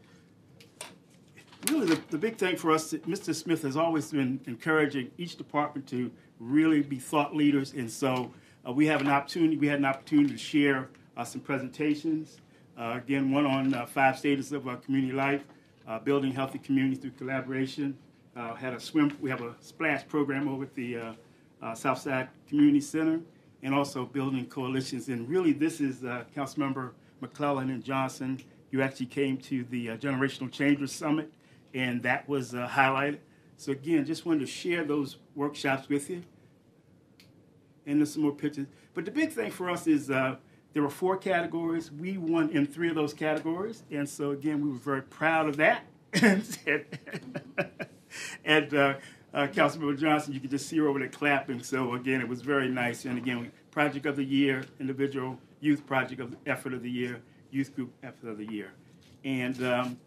Really, the, the big thing for us, Mr. Smith has always been encouraging each department to really be thought leaders, and so uh, we have an opportunity. We had an opportunity to share uh, some presentations. Uh, again, one on uh, five stages of our community life, uh, building healthy communities through collaboration, uh, had a swim. We have a splash program over at the uh, uh, Southside Community Center, and also building coalitions. And really, this is uh, Councilmember McClellan and Johnson. You actually came to the uh, Generational Changers Summit, and that was uh, highlighted. So again, just wanted to share those workshops with you. And there's some more pictures. But the big thing for us is uh, there were four categories. We won in three of those categories, and so again, we were very proud of that. and uh, uh, Councilmember Johnson, you could just see her over there clapping. So again, it was very nice. And again, project of the year, individual youth project of effort of the year, youth group effort of the year, and um,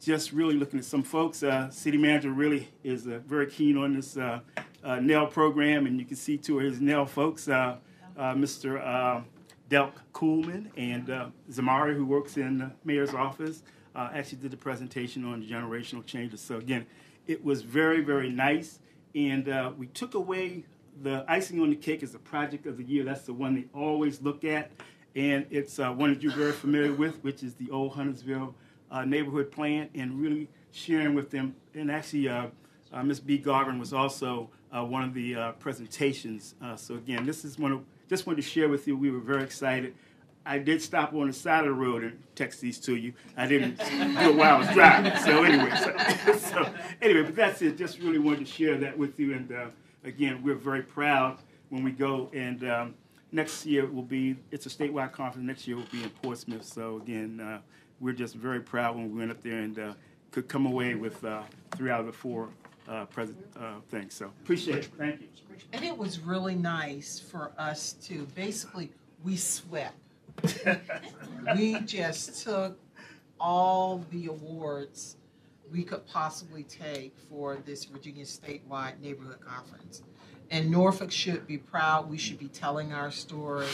just really looking at some folks. Uh, city manager really is uh, very keen on this uh, uh, NEL program, and you can see two of his NEL folks, Mr. Uh, Delk Coolman and Zamari, who works in the mayor's office, actually did the presentation on generational changes. So again, it was very, very nice, and uh, we took away the icing on the cake is the project of the year. That's the one they always look at, and it's uh, one that you're very familiar with, which is the old Huntersville uh, neighborhood plan, and really sharing with them. And actually, uh, uh, Ms. B. Garvin was also uh, one of the uh, presentations. So again, this is one of just wanted to share with you. We were very excited. I did stop on the side of the road and text these to you. I didn't do it while I was driving. So anyway, so, so anyway, but that's it. Just really wanted to share that with you. And again, we're very proud when we go. And um, next year will be it's a statewide conference. Next year will be in Portsmouth. So again, uh, we're just very proud when we went up there and uh, could come away with uh, three out of the four uh, present uh, things. So appreciate it. Thank you. And it was really nice for us to basically we swept. we just took all the awards we could possibly take for this Virginia statewide neighborhood conference. And Norfolk should be proud. We should be telling our story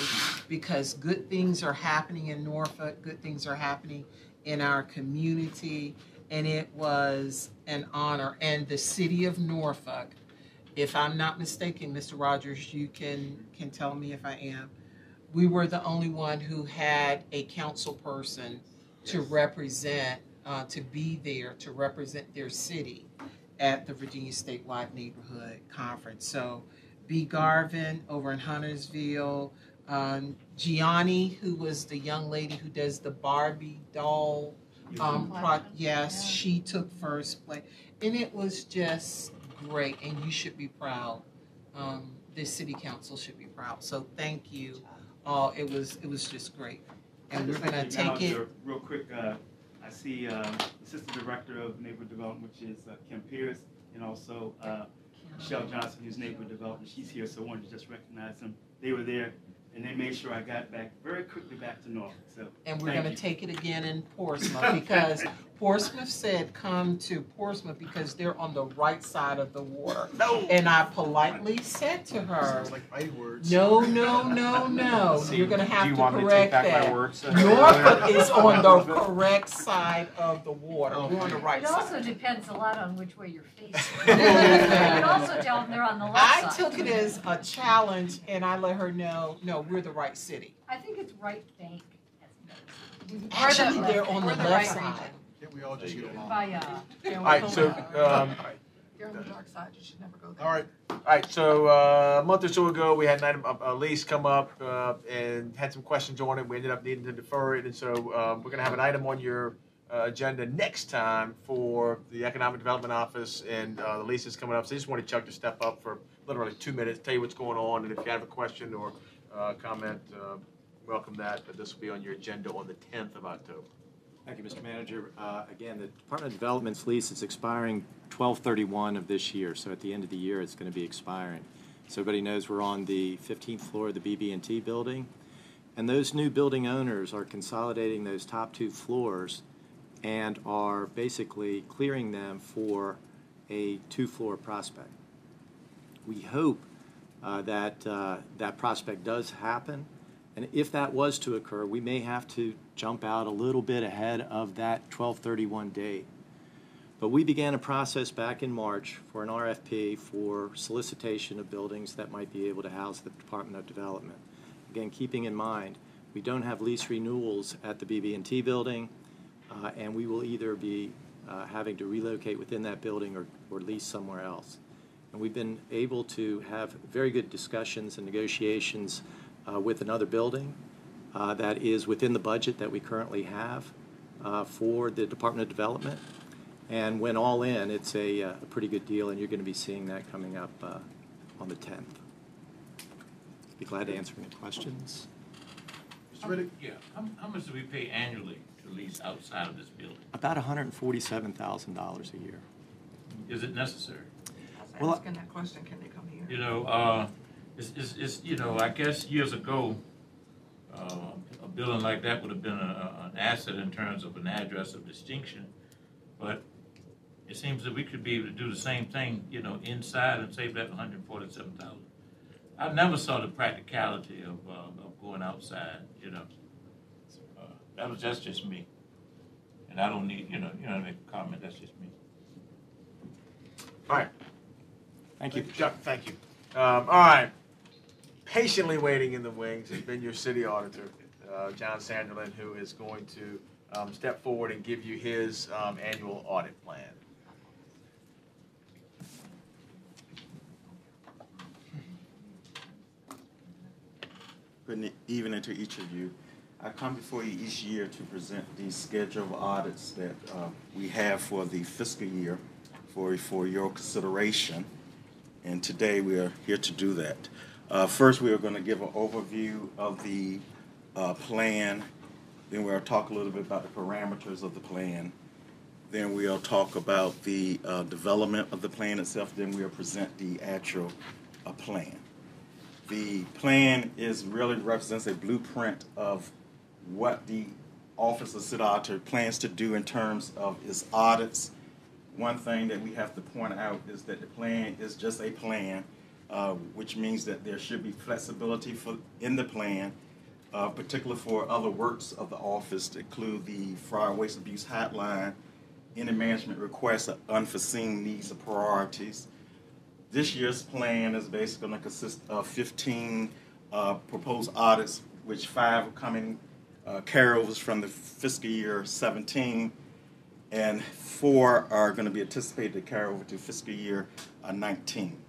because good things are happening in Norfolk, good things are happening in our community. And it was an honor. And the city of Norfolk, if I'm not mistaken, Mr. Rogers, you can, can tell me if I am. We were the only one who had a council person to represent, uh, to be there to represent their city at the Virginia Statewide Neighborhood Conference. So, B. Garvin over in Huntersville, um, Gianni, who was the young lady who does the Barbie doll. Um, pro- yes, she took first place, and it was just great. And you should be proud. Um, this city council should be proud. So thank you. all. it was it was just great, and we're gonna take it. Real quick, uh, I see uh, Assistant Director of Neighborhood Development, which is uh, Kim Pierce, and also uh, Michelle Johnson, who's Neighborhood Development. She's here, so I wanted to just recognize them. They were there, and they made sure I got back very quickly back to Norfolk. So And we're gonna take it again in Portsmouth because Portsmouth said come to Portsmouth because they're on the right side of the water. No. And I politely said to her, Sounds like fighting words. no, no, no, no, See, you're gonna do have you to want me to correct take back my that. words? Norfolk is on the correct side of the water, oh, we're on the right side. It also depends a lot on which way you're facing. You You can also tell them they're on the left I side. took it as a challenge and I let her know, no, we're the right city. I think it's right bank. Actually, they're on the the left right side. Can't we all just get along? By, uh, All right, so, um, You're on the dark side, you should never go there. All right, All right, so uh, a month or so ago, we had an item, a, a lease come up uh, and had some questions on it. We ended up needing to defer it, and so um, we're going to have an item on your uh, agenda next time for the Economic Development Office, and uh, the lease is coming up. So I just wanted Chuck to step up for literally two minutes, tell you what's going on, and if you have a question or uh, comment, uh, welcome that. But this will be on your agenda on the 10th of October. Thank you, Mr. Manager. Uh, Again, the Department of Development's lease is expiring 12/31 of this year, so at the end of the year, it's going to be expiring. So everybody knows we're on the 15th floor of the BB&T building, and those new building owners are consolidating those top two floors and are basically clearing them for a two-floor prospect. We hope uh, that uh, that prospect does happen, and if that was to occur, we may have to jump out a little bit ahead of that 1231 date. But we began a process back in March for an RFP for solicitation of buildings that might be able to house the Department of Development. Again, keeping in mind, we don't have lease renewals at the BB&T building, uh, and we will either be uh, having to relocate within that building or, or lease somewhere else. And we've been able to have very good discussions and negotiations uh, with another building uh, that is within the budget that we currently have uh, for the Department of Development. And when all in, it's a, uh, a pretty good deal, and you're going to be seeing that coming up uh, on the 10th. Be glad to answer any questions. Mr. Riddick? Yeah, how, how much do we pay annually to lease outside of this building? About $147,000 a year. Is it necessary? Well, I- Asking that question, can they come here? You know, uh, it's, it's, it's, you know, I guess years ago, uh, a building like that would have been a, a- an asset in terms of an address of distinction. But it seems that we could be able to do the same thing, you know, inside and save that hundred and forty-seven thousand. I never saw the practicality of, uh, of going outside, you know. Uh, That was, that's just me. And I don't need, you know, you know, to make a comment, that's just me. All right. Thank you. Chuck, thank you. Um, all right. Patiently waiting in the wings has been your city auditor, uh, John Sanderlin, who is going to um, step forward and give you his um, annual audit plan. Good evening to each of you. I come before you each year to present the schedule of audits that uh, we have for the fiscal year for, for your consideration. And today we are here to do that. Uh, first, we are going to give an overview of the uh, plan. Then we'll talk a little bit about the parameters of the plan. Then we'll talk about the uh, development of the plan itself. Then we'll present the actual uh, plan. The plan is really represents a blueprint of what the Office of City Auditor plans to do in terms of its audits. One thing that we have to point out is that the plan is just a plan, uh, which means that there should be flexibility for, in the plan, uh, particularly for other works of the office to include the fraud, waste, abuse hotline, any management requests, or unforeseen needs or priorities. This year's plan is basically going to consist of 15 uh, proposed audits, which five are coming uh, carryovers from the fiscal year 17, and four are going to be anticipated to carry over to fiscal year uh, 19.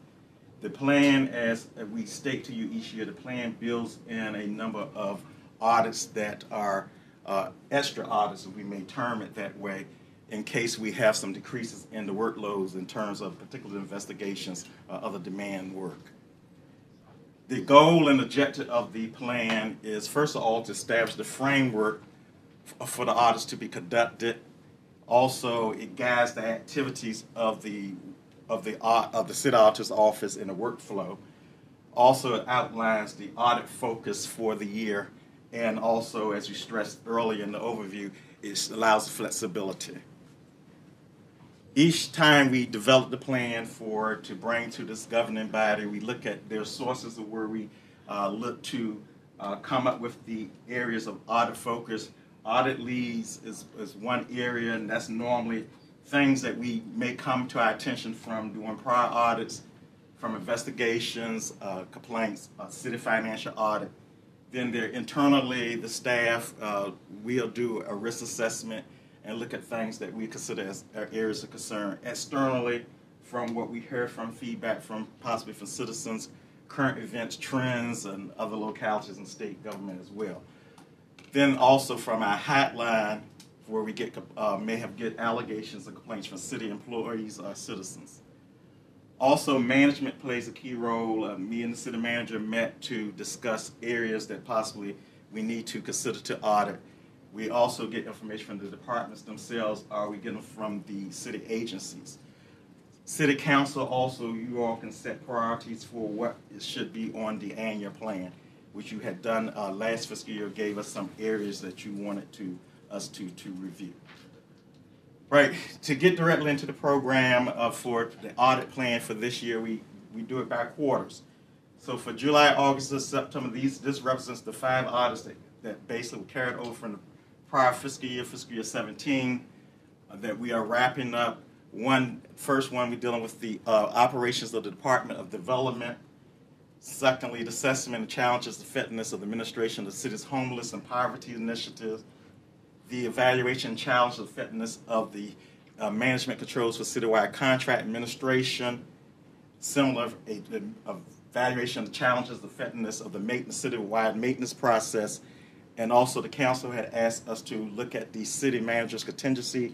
The plan, as we state to you each year, the plan builds in a number of audits that are uh, extra audits, if we may term it that way, in case we have some decreases in the workloads in terms of particular investigations, uh, other demand work. The goal and objective of the plan is, first of all, to establish the framework for the audits to be conducted. Also, it guides the activities of the of the of the city auditor's office in the workflow. Also, outlines the audit focus for the year, and also, as you stressed earlier in the overview, it allows flexibility each time we develop the plan for to bring to this governing body, we look at their sources of where we uh, look to uh, come up with the areas of audit focus. Audit leads is, is one area, and that's normally things that we may come to our attention from doing prior audits, from investigations, uh, complaints, uh, city financial audit. Then there internally, the staff uh, will do a risk assessment and look at things that we consider as areas of concern. Externally, from what we hear from feedback from possibly from citizens, current events, trends, and other localities and state government as well. Then also from our hotline, where we get uh, may have get allegations or complaints from city employees or citizens. Also, management plays a key role. Uh, me and the city manager met to discuss areas that possibly we need to consider to audit we also get information from the departments themselves, or we get them from the city agencies. City council also, you all can set priorities for what should be on the annual plan, which you had done uh, last fiscal year, gave us some areas that you wanted to us to, to review. Right, to get directly into the program uh, for the audit plan for this year, we, we do it by quarters. So for July, August, and September, these this represents the five audits that, that basically were carried over from the prior fiscal year, fiscal year 17, uh, that we are wrapping up. One first one, we're dealing with the uh, operations of the Department of Development. Secondly, the assessment and challenges, the effectiveness of the administration of the city's homeless and poverty initiatives. The evaluation and challenge of effectiveness of the uh, management controls for citywide contract administration, similar a, a evaluation of the challenges, the effectiveness of the maintenance, citywide maintenance process, and also the council had asked us to look at the city manager's contingency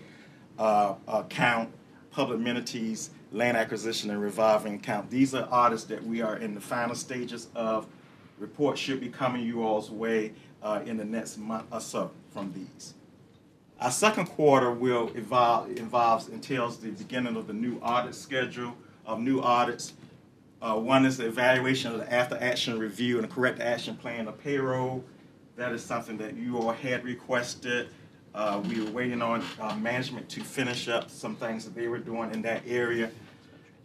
uh, account, public amenities, land acquisition, and revolving account. These are audits that we are in the final stages of. Reports should be coming you all's way uh, in the next month or so from these. Our second quarter will evolve, involves entails the beginning of the new audit schedule of new audits. Uh, one is the evaluation of the after action review and the correct action plan of payroll. That is something that you all had requested. Uh, we were waiting on uh, management to finish up some things that they were doing in that area.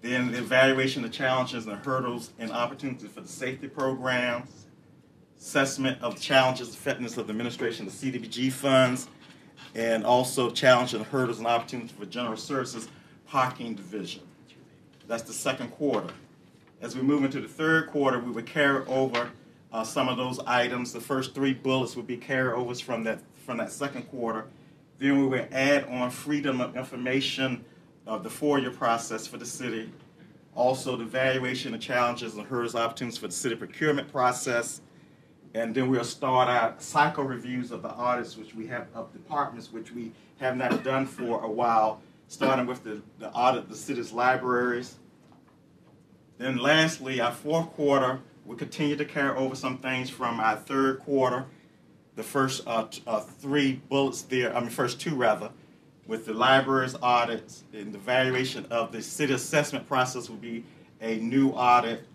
Then the evaluation of challenges and hurdles and opportunities for the safety program, assessment of challenges, and effectiveness of the administration of the CDBG funds, and also challenges and hurdles and opportunities for general services parking division. That's the second quarter. As we move into the third quarter, we would carry over uh, some of those items. The first three bullets would be carryovers from that from that second quarter. Then we would add on freedom of information of the FOIA process for the city. Also, the valuation of challenges and hurdles opportunities for the city procurement process. And then we'll start our cycle reviews of the audits, which we have of departments, which we have not done for a while, starting with the, the audit of the city's libraries. Then lastly, our fourth quarter, we continue to carry over some things from our third quarter. The first uh, uh, three bullets there, I mean, first two rather, with the libraries audits and the valuation of the city assessment process will be a new audit.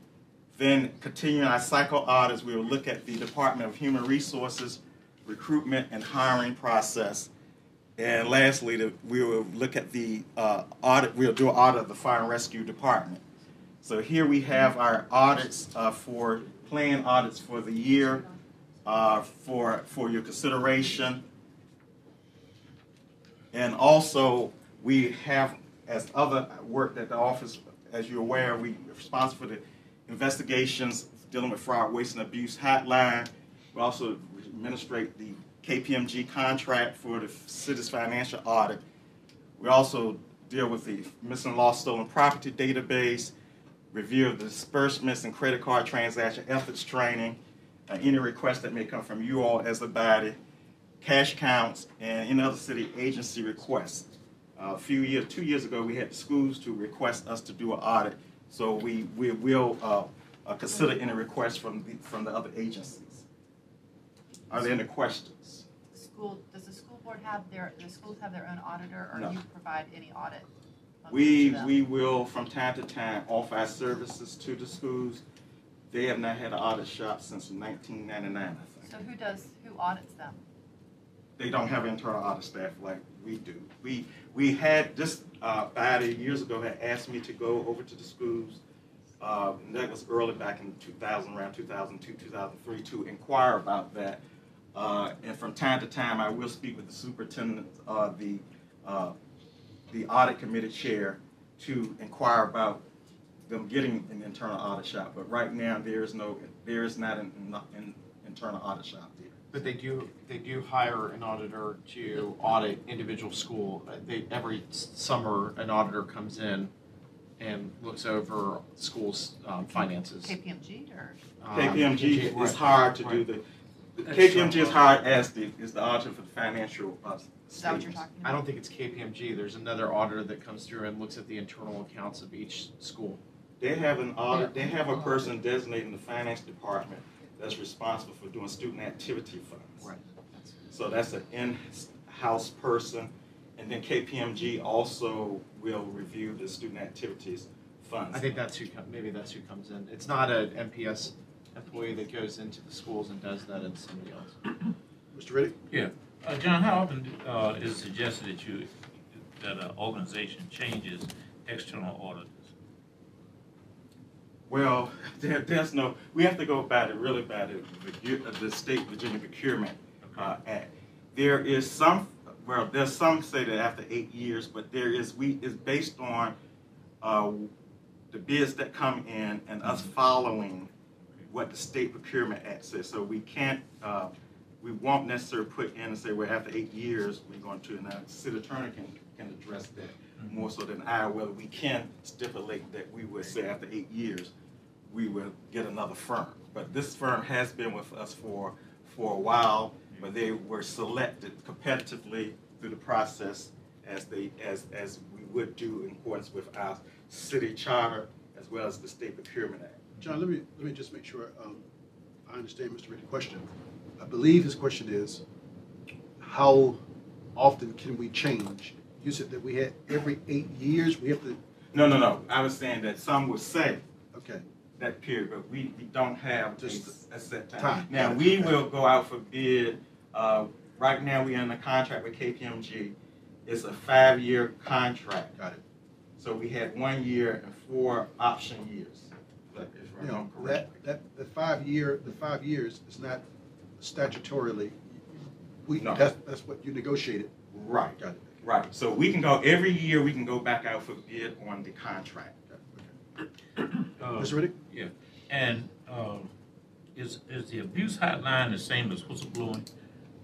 Then continuing our cycle audits, we will look at the Department of Human Resources recruitment and hiring process. And lastly, the, we will look at the uh, audit, we'll do an audit of the fire and rescue department. So here we have our audits uh, for plan audits for the year uh, for, for your consideration. And also, we have, as other work that the office, as you're aware, we are responsible for the investigations dealing with fraud, waste, and abuse hotline. We also administrate the KPMG contract for the city's financial audit. We also deal with the missing, lost, stolen property database, review of the disbursements and credit card transaction ethics training, uh, any requests that may come from you all as a body, cash counts, and any other city agency requests. Uh, a few years, two years ago, we had schools to request us to do an audit, so we, we will uh, uh, consider any requests from the, from the other agencies. Are there any questions? School, does the school board have their, the schools have their own auditor, or No. do you provide any audit? We, we will, from time to time, offer our services to the schools. They have not had an audit shop since 1999, I think. So who does, who audits them? They don't have internal audit staff like we do. We we had this uh, years ago had asked me to go over to the schools. Uh, that was early back in 2000, around 2002, 2003, to inquire about that. Uh, and from time to time, I will speak with the superintendent, uh, the the audit committee chair, to inquire about them getting an internal audit shop. But right now, there is no, there is not an, an internal audit shop. But they do, they do hire an auditor to audit individual school. Uh, They, every summer, an auditor comes in and looks over schools' um, finances. KPMG or? Um, KPMG is right, hired to do right. the, the External KPMG is hired as the, is the auditor for the financial, uh, Is that what you're statements. talking I don't think it's KPMG. There's another auditor that comes through and looks at the internal accounts of each school. They have an audit, they have a person designated in the finance department that's responsible for doing student activity funds. Right. So that's an in-house person, and then KPMG also will review the student activities funds. I think that's who, com- maybe that's who comes in. It's not an NPS employee that goes into the schools and does that, it's somebody else. Mr. Riddick? Yeah. Uh, John, how often uh, is it suggested that you, that an organization changes external auditors? Well, there, there's no, we have to go by the, really by the, uh, the state Virginia Procurement uh, Act. There is some, well, there's some say that after eight years, but there is, we, is based on uh, the bids that come in and us following what the state procurement act says. So we can't uh, we won't necessarily put in and say, well, after eight years, we're going to, and the city attorney can, can address that more so than I, whether we can stipulate that we would say after eight years, we will get another firm. But this firm has been with us for, for a while, but they were selected competitively through the process as they, as, as we would do in accordance with our city charter as well as the state procurement act. John, let me, let me just make sure um, I understand Mr. Reed's question. I believe his question is, how often can we change? You said that we had every eight years, we have to, No, no, no, I was saying that some would say that period, but we, we don't have Just just a set time. time. Now, we will go out for bid, uh, right now, we are in a contract with KPMG. It's a five-year contract. got it. So we had one year and four option years. But if You know, correct. that, that, the five year, the five years is not statutorily, we, No. that's, that's what you negotiated. Right, Got it. right. So we can go, every year, we can go back out for bid on the contract. Mr. Riddick? Yeah, and, um, is, is the abuse hotline the same as whistleblowing?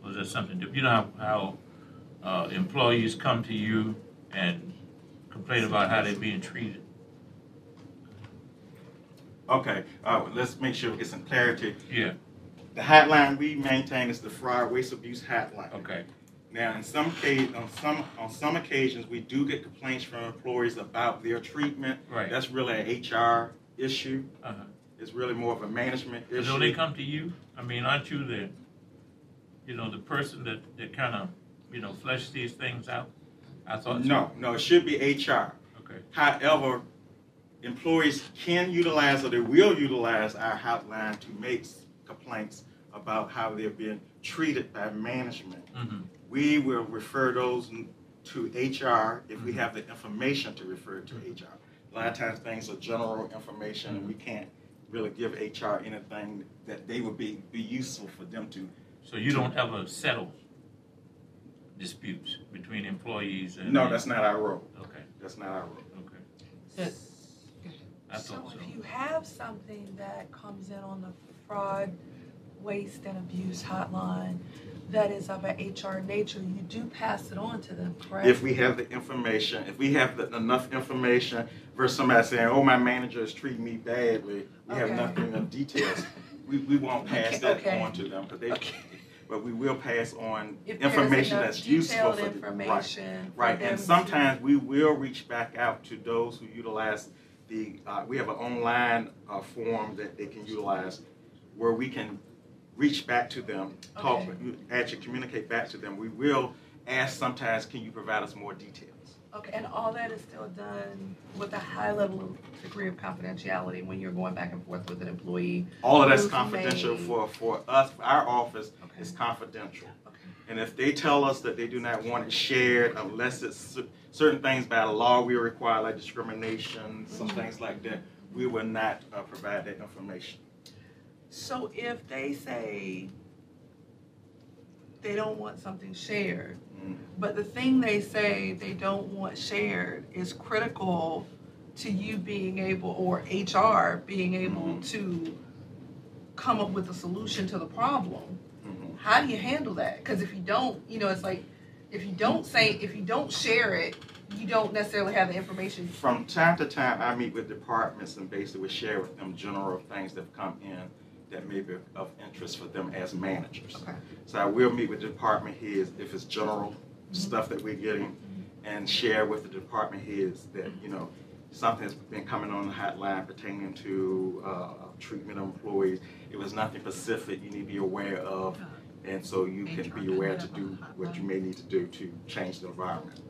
Or is that something, different? you know how, how, uh, employees come to you and complain about how they're being treated? Okay, uh, let's make sure we get some clarity. Yeah, The hotline we maintain is the fraud, waste, abuse hotline. okay, Now, in some case, on some, on some occasions, we do get complaints from employees about their treatment. Right. That's really an HR issue. uh-huh. It's really more of a management issue. do they come to you? I mean, aren't you the, you know, the person that, that kind of, you know, flesh these things out? I thought so. No, no, it should be HR. Okay, However, employees can utilize or they will utilize our hotline to make complaints about how they're being treated by management. mm-hmm, We will refer those to HR if we mm-hmm. have the information to refer to mm-hmm. HR. A lot of times things are general information and we mm-hmm. can't really give HR anything that they would be, be useful for them to. so you don't ever settle disputes between employees and? No, that's not our role. Okay, That's not our role. okay. I So so. if you have something that comes in on the fraud, waste and abuse hotline that is of an HR nature, you do pass it on to them, correct? If we have the information, if we have the, enough information versus somebody saying, oh, my manager is treating me badly, we have nothing of details, we, we won't pass Okay, that okay. on to them, because they, but we will pass on If information that's useful for the. right. information Right, and sometimes we will reach back out to those who utilize the, uh, we have an online, uh, form that they can utilize where we can reach back to them, talk, Okay. actually communicate back to them. We will ask sometimes, can you provide us more details? Okay, and all that is still done with a high level of degree of confidentiality when you're going back and forth with an employee. All of that's confidential made- for, for us, our office Okay. is confidential. Okay. And if they tell us that they do not want it shared unless it's certain things by law we require, like discrimination, some Mhm. things like that, we will not uh, provide that information. So if they say they don't want something shared, Mm. but the thing they say they don't want shared is critical to you being able, or HR being able Mm-hmm. to come up with a solution to the problem, Mhm. how do you handle that? Because if you don't, you know, it's like, if you don't say, if you don't share it, you don't necessarily have the information. From time to time, I meet with departments and basically we share with them general things that have come in that may be of interest for them as managers. Okay. So I will meet with department heads if it's general Mm-hmm. stuff that we're getting and share with the department heads that, you know, something's been coming on the hotline pertaining to uh, treatment of employees. It was nothing specific you need to be aware of. And so you can be aware to do what you may need to do to change the environment.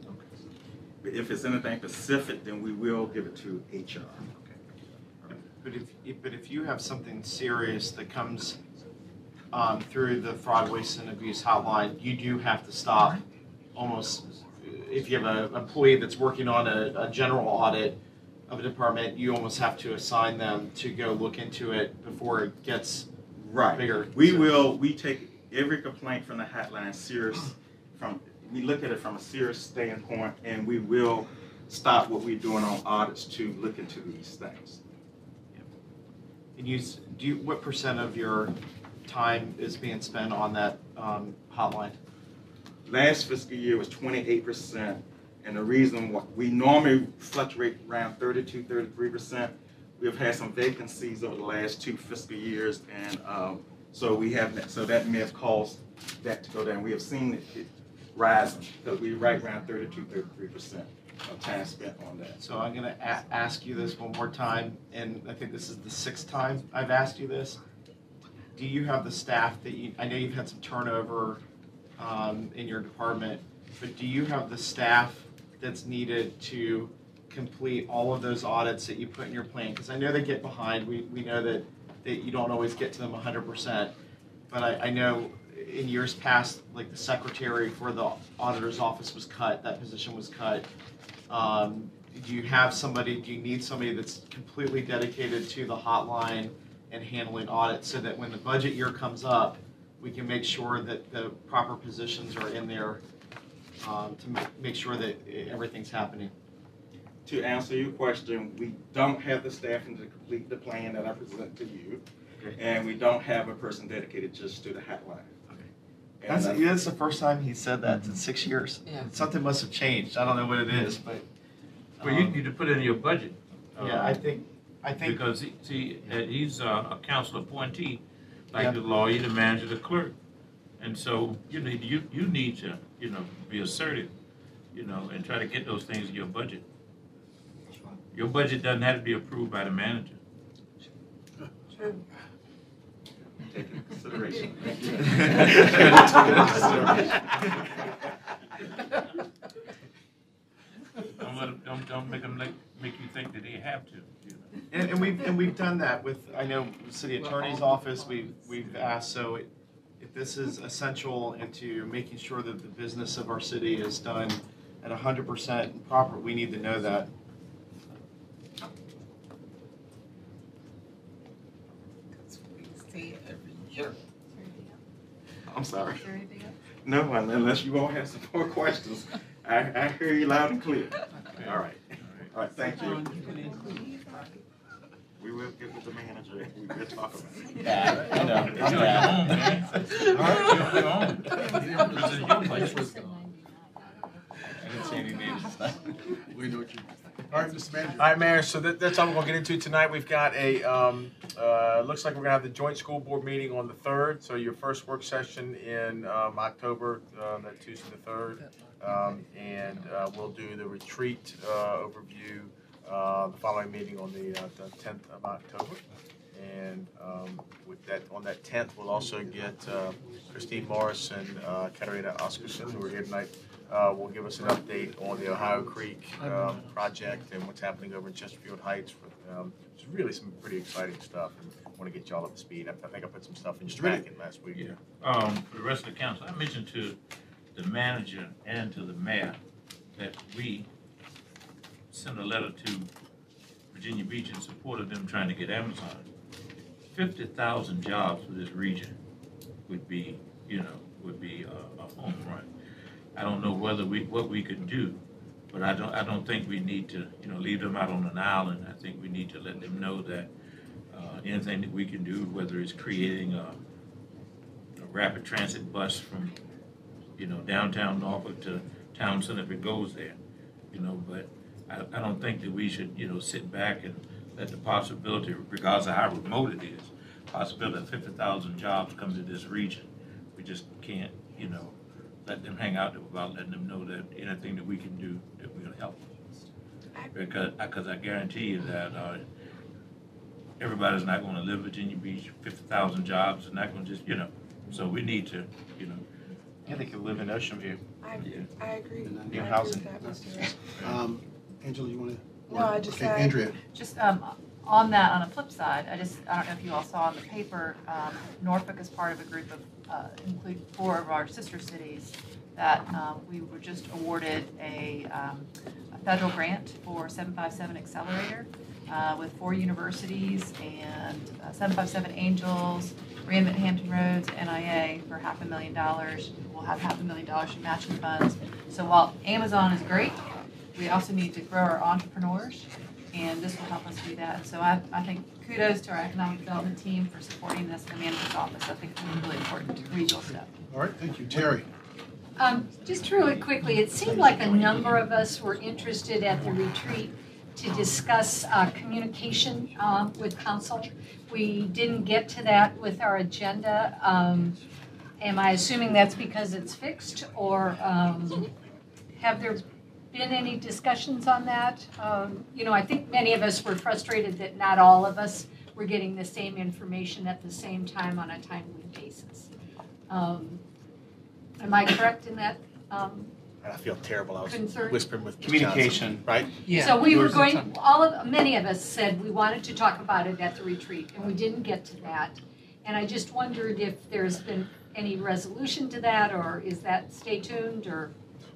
But if it's anything specific, then we will give it to HR. But if, if- but if you have something serious that comes um, through the fraud, waste, and abuse hotline, you do have to stop almost, if you have an employee that's working on a, a general audit of a department, you almost have to assign them to go look into it before it gets Right. bigger. We will, we take every complaint from the hotline serious, from, we look at it from a serious standpoint, and we will stop what we're doing on audits to look into these things. And you, do you, what percent of your time is being spent on that um, hotline? Last fiscal year was twenty-eight percent, and the reason why, we normally fluctuate around 32, 33 percent. We've had some vacancies over the last two fiscal years, and, um, so we have, so that may have caused that to go down. We have seen it it rising, because we're right around 32, 33 percent on that. So I'm gonna a- ask you this one more time, and I think this is the sixth time I've asked you this. Do you have the staff that you, I know you've had some turnover um, in your department, but do you have the staff that's needed to complete all of those audits that you put in your plan? Because I know they get behind, we, we know that, that you don't always get to them hundred percent. But I, I know in years past, like the secretary for the auditor's office was cut, that position was cut. Um, do you have somebody, do you need somebody that's completely dedicated to the hotline and handling audits so that when the budget year comes up, we can make sure that the proper positions are in there um, to ma- make sure that everything's happening? To answer your question, we don't have the staffing to complete the plan that I present to you, and we don't have a person dedicated just to the hotline. And That's, I- that's the first time he said that in six years. Yeah. Something must have changed. I don't know what it is, but. Well, you um, need to put it in your budget. Yeah, I think, I think. Because, he- see, uh, he's uh, a council appointee, Yeah. like the lawyer, the manager, the clerk. And so, you need, you, you need to, you know, be assertive, you know, and try to get those things in your budget. Your budget doesn't have to be approved by the manager. True. Take into consideration. Don't let 'em- don't, don't make them like, make you think that they have to, you know. And, and we've, and we've done that with, I know, the city attorney's office, we've, we've asked, so it- if this is essential into making sure that the business of our city is done at hundred percent proper, we need to know that. See it every year. I'm sorry. Is there anything else? No, unless you won't have some more questions. I, I hear you loud and clear. All right. All right, thank you. We will get with the manager and we will talk about it. Yeah, I know. It's your own, man. It's your own. This is your budget. I didn't see any names. We know what you, all right, Mr. All right, Mayor, so that, that's all we're gonna get into tonight. We've got a, um, uh, looks like we're gonna have the joint school board meeting on the third, so your first work session in, um, October, uh, that Tuesday the third. Um, and, uh, we'll do the retreat, uh, overview, uh, the following meeting on the, uh, tenth of October. And, um, with that, on that tenth, we'll also get, Christine Morris and, Katarina Oscarson, who are here tonight, uh, will give us an update on the Ohio Creek um, project and what's happening over in Chesterfield Heights. Um, It's really some pretty exciting stuff, and I want to get y'all up to speed. I I think I put some stuff in your packet last week. Yeah. Um, for the rest of the council, I mentioned to the manager and to the mayor that we sent a letter to Virginia Beach in support of them trying to get Amazon. Fifty thousand jobs for this region would be, you know, would be a, a home run. I don't know whether we, what we could do, but I don't, I don't think we need to, you know, leave them out on an island. I think we need to let them know that, uh, anything that we can do, whether it's creating a, a rapid transit bus from, you know, downtown Norfolk to town center if it goes there, you know, but I, I don't think that we should, you know, sit back and let the possibility, regardless of how remote it is, possibility of fifty thousand jobs come to this region. We just can't, you know, let them hang out there without letting them know that anything that we can do, that we're help. Because, because I guarantee you that, uh, everybody's not gonna live in Virginia Beach, fifty thousand jobs, and not gonna just, you know, so we need to, you know. Yeah, they could live in Ocean View. I, I agree. New I agree with housing. that, Mr. Um, Angela, you want to? No, I just Okay, had- Andria. Just um, on that, on a flip side, I just, I don't know if you all saw in the paper, um, Norfolk is part of a group of, uh, include four of our sister cities that um, we were just awarded a um, a federal grant for 757 Accelerator uh, with four universities and uh, 757 Angels, Reinvent Hampton Roads, NIA for half a million dollars. We'll have half a million dollars in matching funds. So while Amazon is great, we also need to grow our entrepreneurs and this will help us do that. So I, I think kudos to our economic development team for supporting this, in the manager's office. I think it's a really important regional step. All right, thank you. Terry? Um, just really quickly, it seemed like a number of us were interested at the retreat to discuss uh, communication um, with council. We didn't get to that with our agenda. Um, am I assuming that's because it's fixed, or um, have there been any discussions on that? Um, you know, I think many of us were frustrated that not all of us were getting the same information at the same time on a timely basis. Um, Am I correct in that? Um, And I feel terrible. I was Concern? whispering with Communication. Johnson, right? So we were going, all of, many of us said we wanted to talk about it at the retreat, and we didn't get to that. And I just wondered if there's been any resolution to that, or is that stay tuned, or?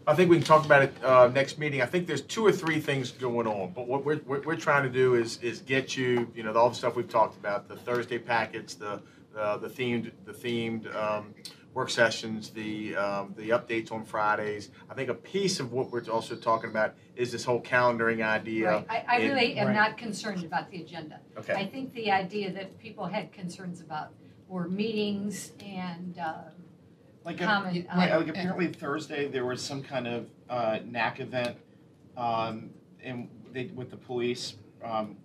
I think we can talk about it uh, next meeting. I think there's two or three things going on, but what we're, we're trying to do is is get you, you know, all the stuff we've talked about, the Thursday packets, the uh, the themed the themed um, work sessions, the um, the updates on Fridays. I think a piece of what we're also talking about is this whole calendaring idea. Right, I, I It- really am Right. not concerned about the agenda. Okay. I think the idea that people had concerns about were meetings and, uh, Like, a- right, uh, like apparently Thursday there was some kind of uh, NAC event, um, and they with the police, um,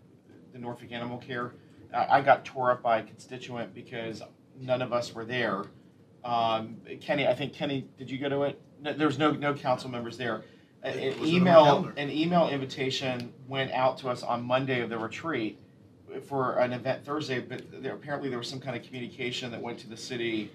the Norfolk Animal Care. I, I got tore up by a constituent because none of us were there. Um, Kenny, I think Kenny, did you go to it? No, there was no no council members there. It An was on our email an email invitation went out to us on Monday of the retreat for an event Thursday, but there, apparently there was some kind of communication that went to the city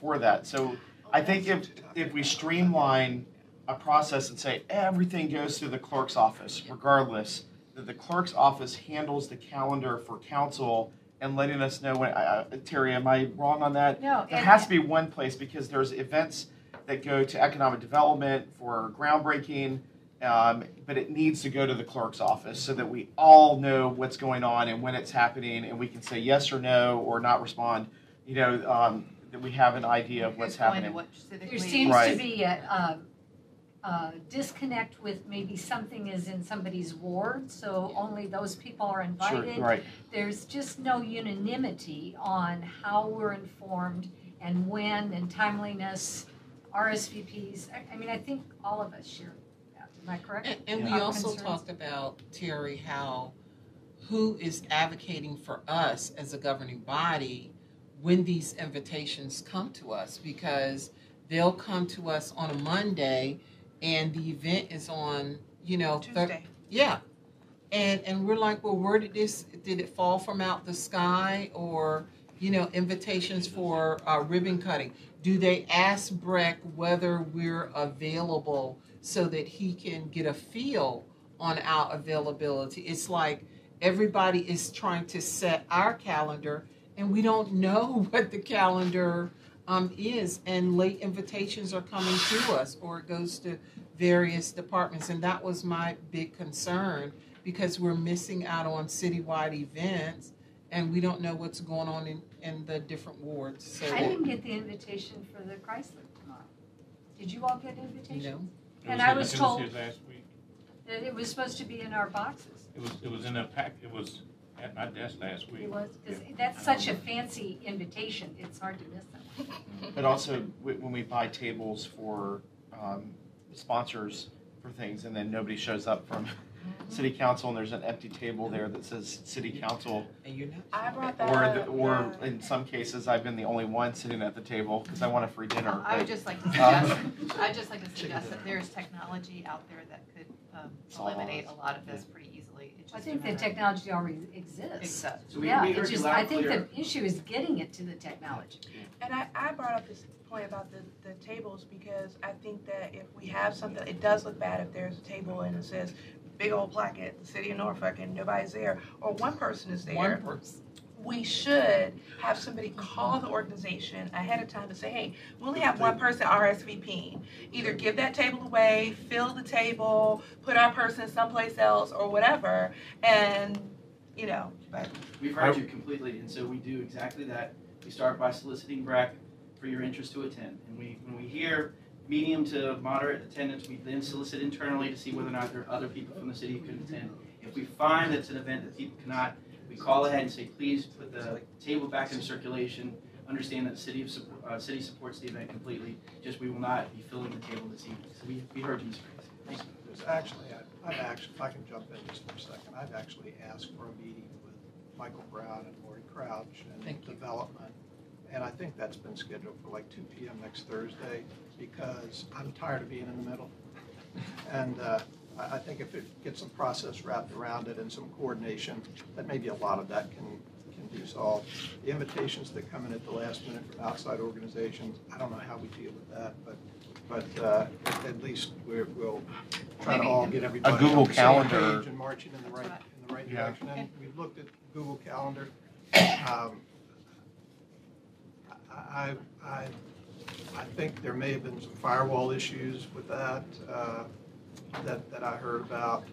before that. So I think if, if we streamline a process and say everything goes through the clerk's office regardless, that the clerk's office handles the calendar for council and letting us know when, I- Terry, am I wrong on that? No, There has to be one place because there's events that go to economic development for groundbreaking, um, but it needs to go to the clerk's office so that we all know what's going on and when it's happening, and we can say yes or no or not respond. You know, um, that we have an idea of what's Who's going to happening. There seems to be a, a, a disconnect with maybe something is in somebody's ward, so only those people are invited. right. There's just no unanimity on how we're informed and when and timeliness, RSVPs. I, I mean, I think all of us share that. Am I correct? And, and we Our also concerns? talked about, Terry, how who is advocating for us as a governing body when these invitations come to us because they'll come to us on a Monday and the event is on, you know, Tuesday. yeah. And and we're like, well, where did this did it fall from out the sky or you know, invitations for uh, ribbon cutting? Do they ask Breck whether we're available so that he can get a feel on our availability? It's like everybody is trying to set our calendar, and we don't know what the calendar um, is. And late invitations are coming to us, or it goes to various departments. And that was my big concern because we're missing out on citywide events and we don't know what's going on in, in the different wards. So I didn't get the invitation for the Chrysler tomorrow. Did you all get invitations? No. And It I in- was told here last week. that it was supposed to be in our boxes. It was, it was in a pack, it was at my desk last week. It was, because that's such a fancy invitation, it's hard to miss that. But also, wh- when we buy tables for um, sponsors for things, and then nobody shows up from city council, and there's an empty table there that says city council. And you're not. I brought that Or, up. the- or in some cases, I've been the only one sitting at the table because I want a free dinner. I would but, just like to um, suggest, I'd just like to suggest that there's technology out there that could um, Solve all eliminate a lot of this pretty easily. It's I think the technology already exists. Exists. So we- Yeah, we it's heard you just, loud I and think clear. the issue is getting it to the technology. And I, I brought up this point about the, the tables because I think that if we have something, it does look bad if there's a table and it says big old plaque at the city of Norfolk and nobody's there, or one person is there. One person. We should have somebody call the organization ahead of time to say, hey, we only have one person RSVPing. Either give that table away, fill the table, put our person someplace else, or whatever, and, you know, but. We've heard you completely, and so we do exactly that. We start by soliciting Breck for your interest to attend. And we, when we hear medium to moderate attendance. We then solicit internally to see whether or not there are other people from the city who can attend. If we find that it's an event that people cannot, we call ahead and say, please put the table back in circulation. Understand that the city of, uh, city supports the event completely, just we will not be filling the table this evening. So we, we heard you, Mr. Grace. Thank you. There's actually, I- I've actually, if I can jump in just for a second, I've actually asked for a meeting with Michael Brown and Lori Crouch and development. And I think that's been scheduled for like two PM next Thursday because I'm tired of being in the middle. And uh, I, I think if it gets some process wrapped around it and some coordination, that maybe a lot of that can, can be solved. The invitations that come in at the last minute from outside organizations, I don't know how we deal with that, but, but uh, at- at least we're, we'll try to all get everybody a Google the same Calendar. page and marching in the right, in the right Yeah. direction. And we've looked at Google Calendar. Um, I, I, I think there may have been some firewall issues with that, uh, that, that I heard about.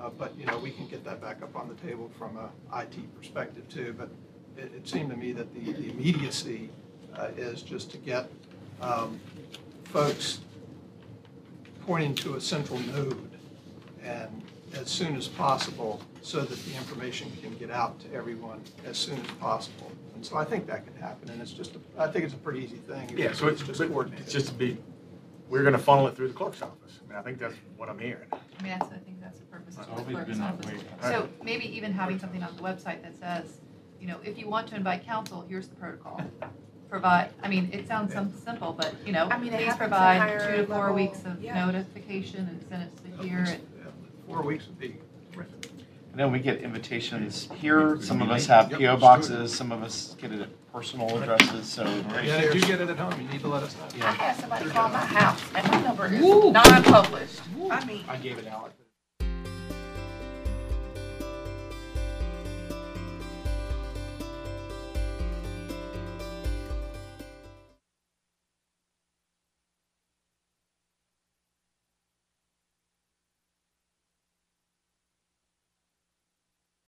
Uh, But, you know, we can get that back up on the table from a IT perspective too. But it, it seemed to me that the the immediacy uh, is just to get um, folks pointing to a central node and as soon as possible so that the information can get out to everyone as soon as possible. And so I think that can happen, and it's just, a- I think it's a pretty easy thing. Yeah, so it's just coordinated. it's just to be, we're gonna funnel it through the clerk's office. I mean, I think that's what I'm hearing. I mean, that's, I think that's the purpose of the always clerk's been that office. way. So maybe even having something on the website that says, you know, if you want to invite council, here's the protocol. Provide, I mean, it sounds some simple, but, you know, I mean, it please happens at provide higher two to four level, weeks of yeah. notification and send it to here and. Four weeks would be And then we get invitations here, some of us have let's PO do boxes, some of us get it at personal addresses, so. Yeah, if you get it at home, you need to let us know. I had somebody call my house and my number is non-published. I mean, I gave it out.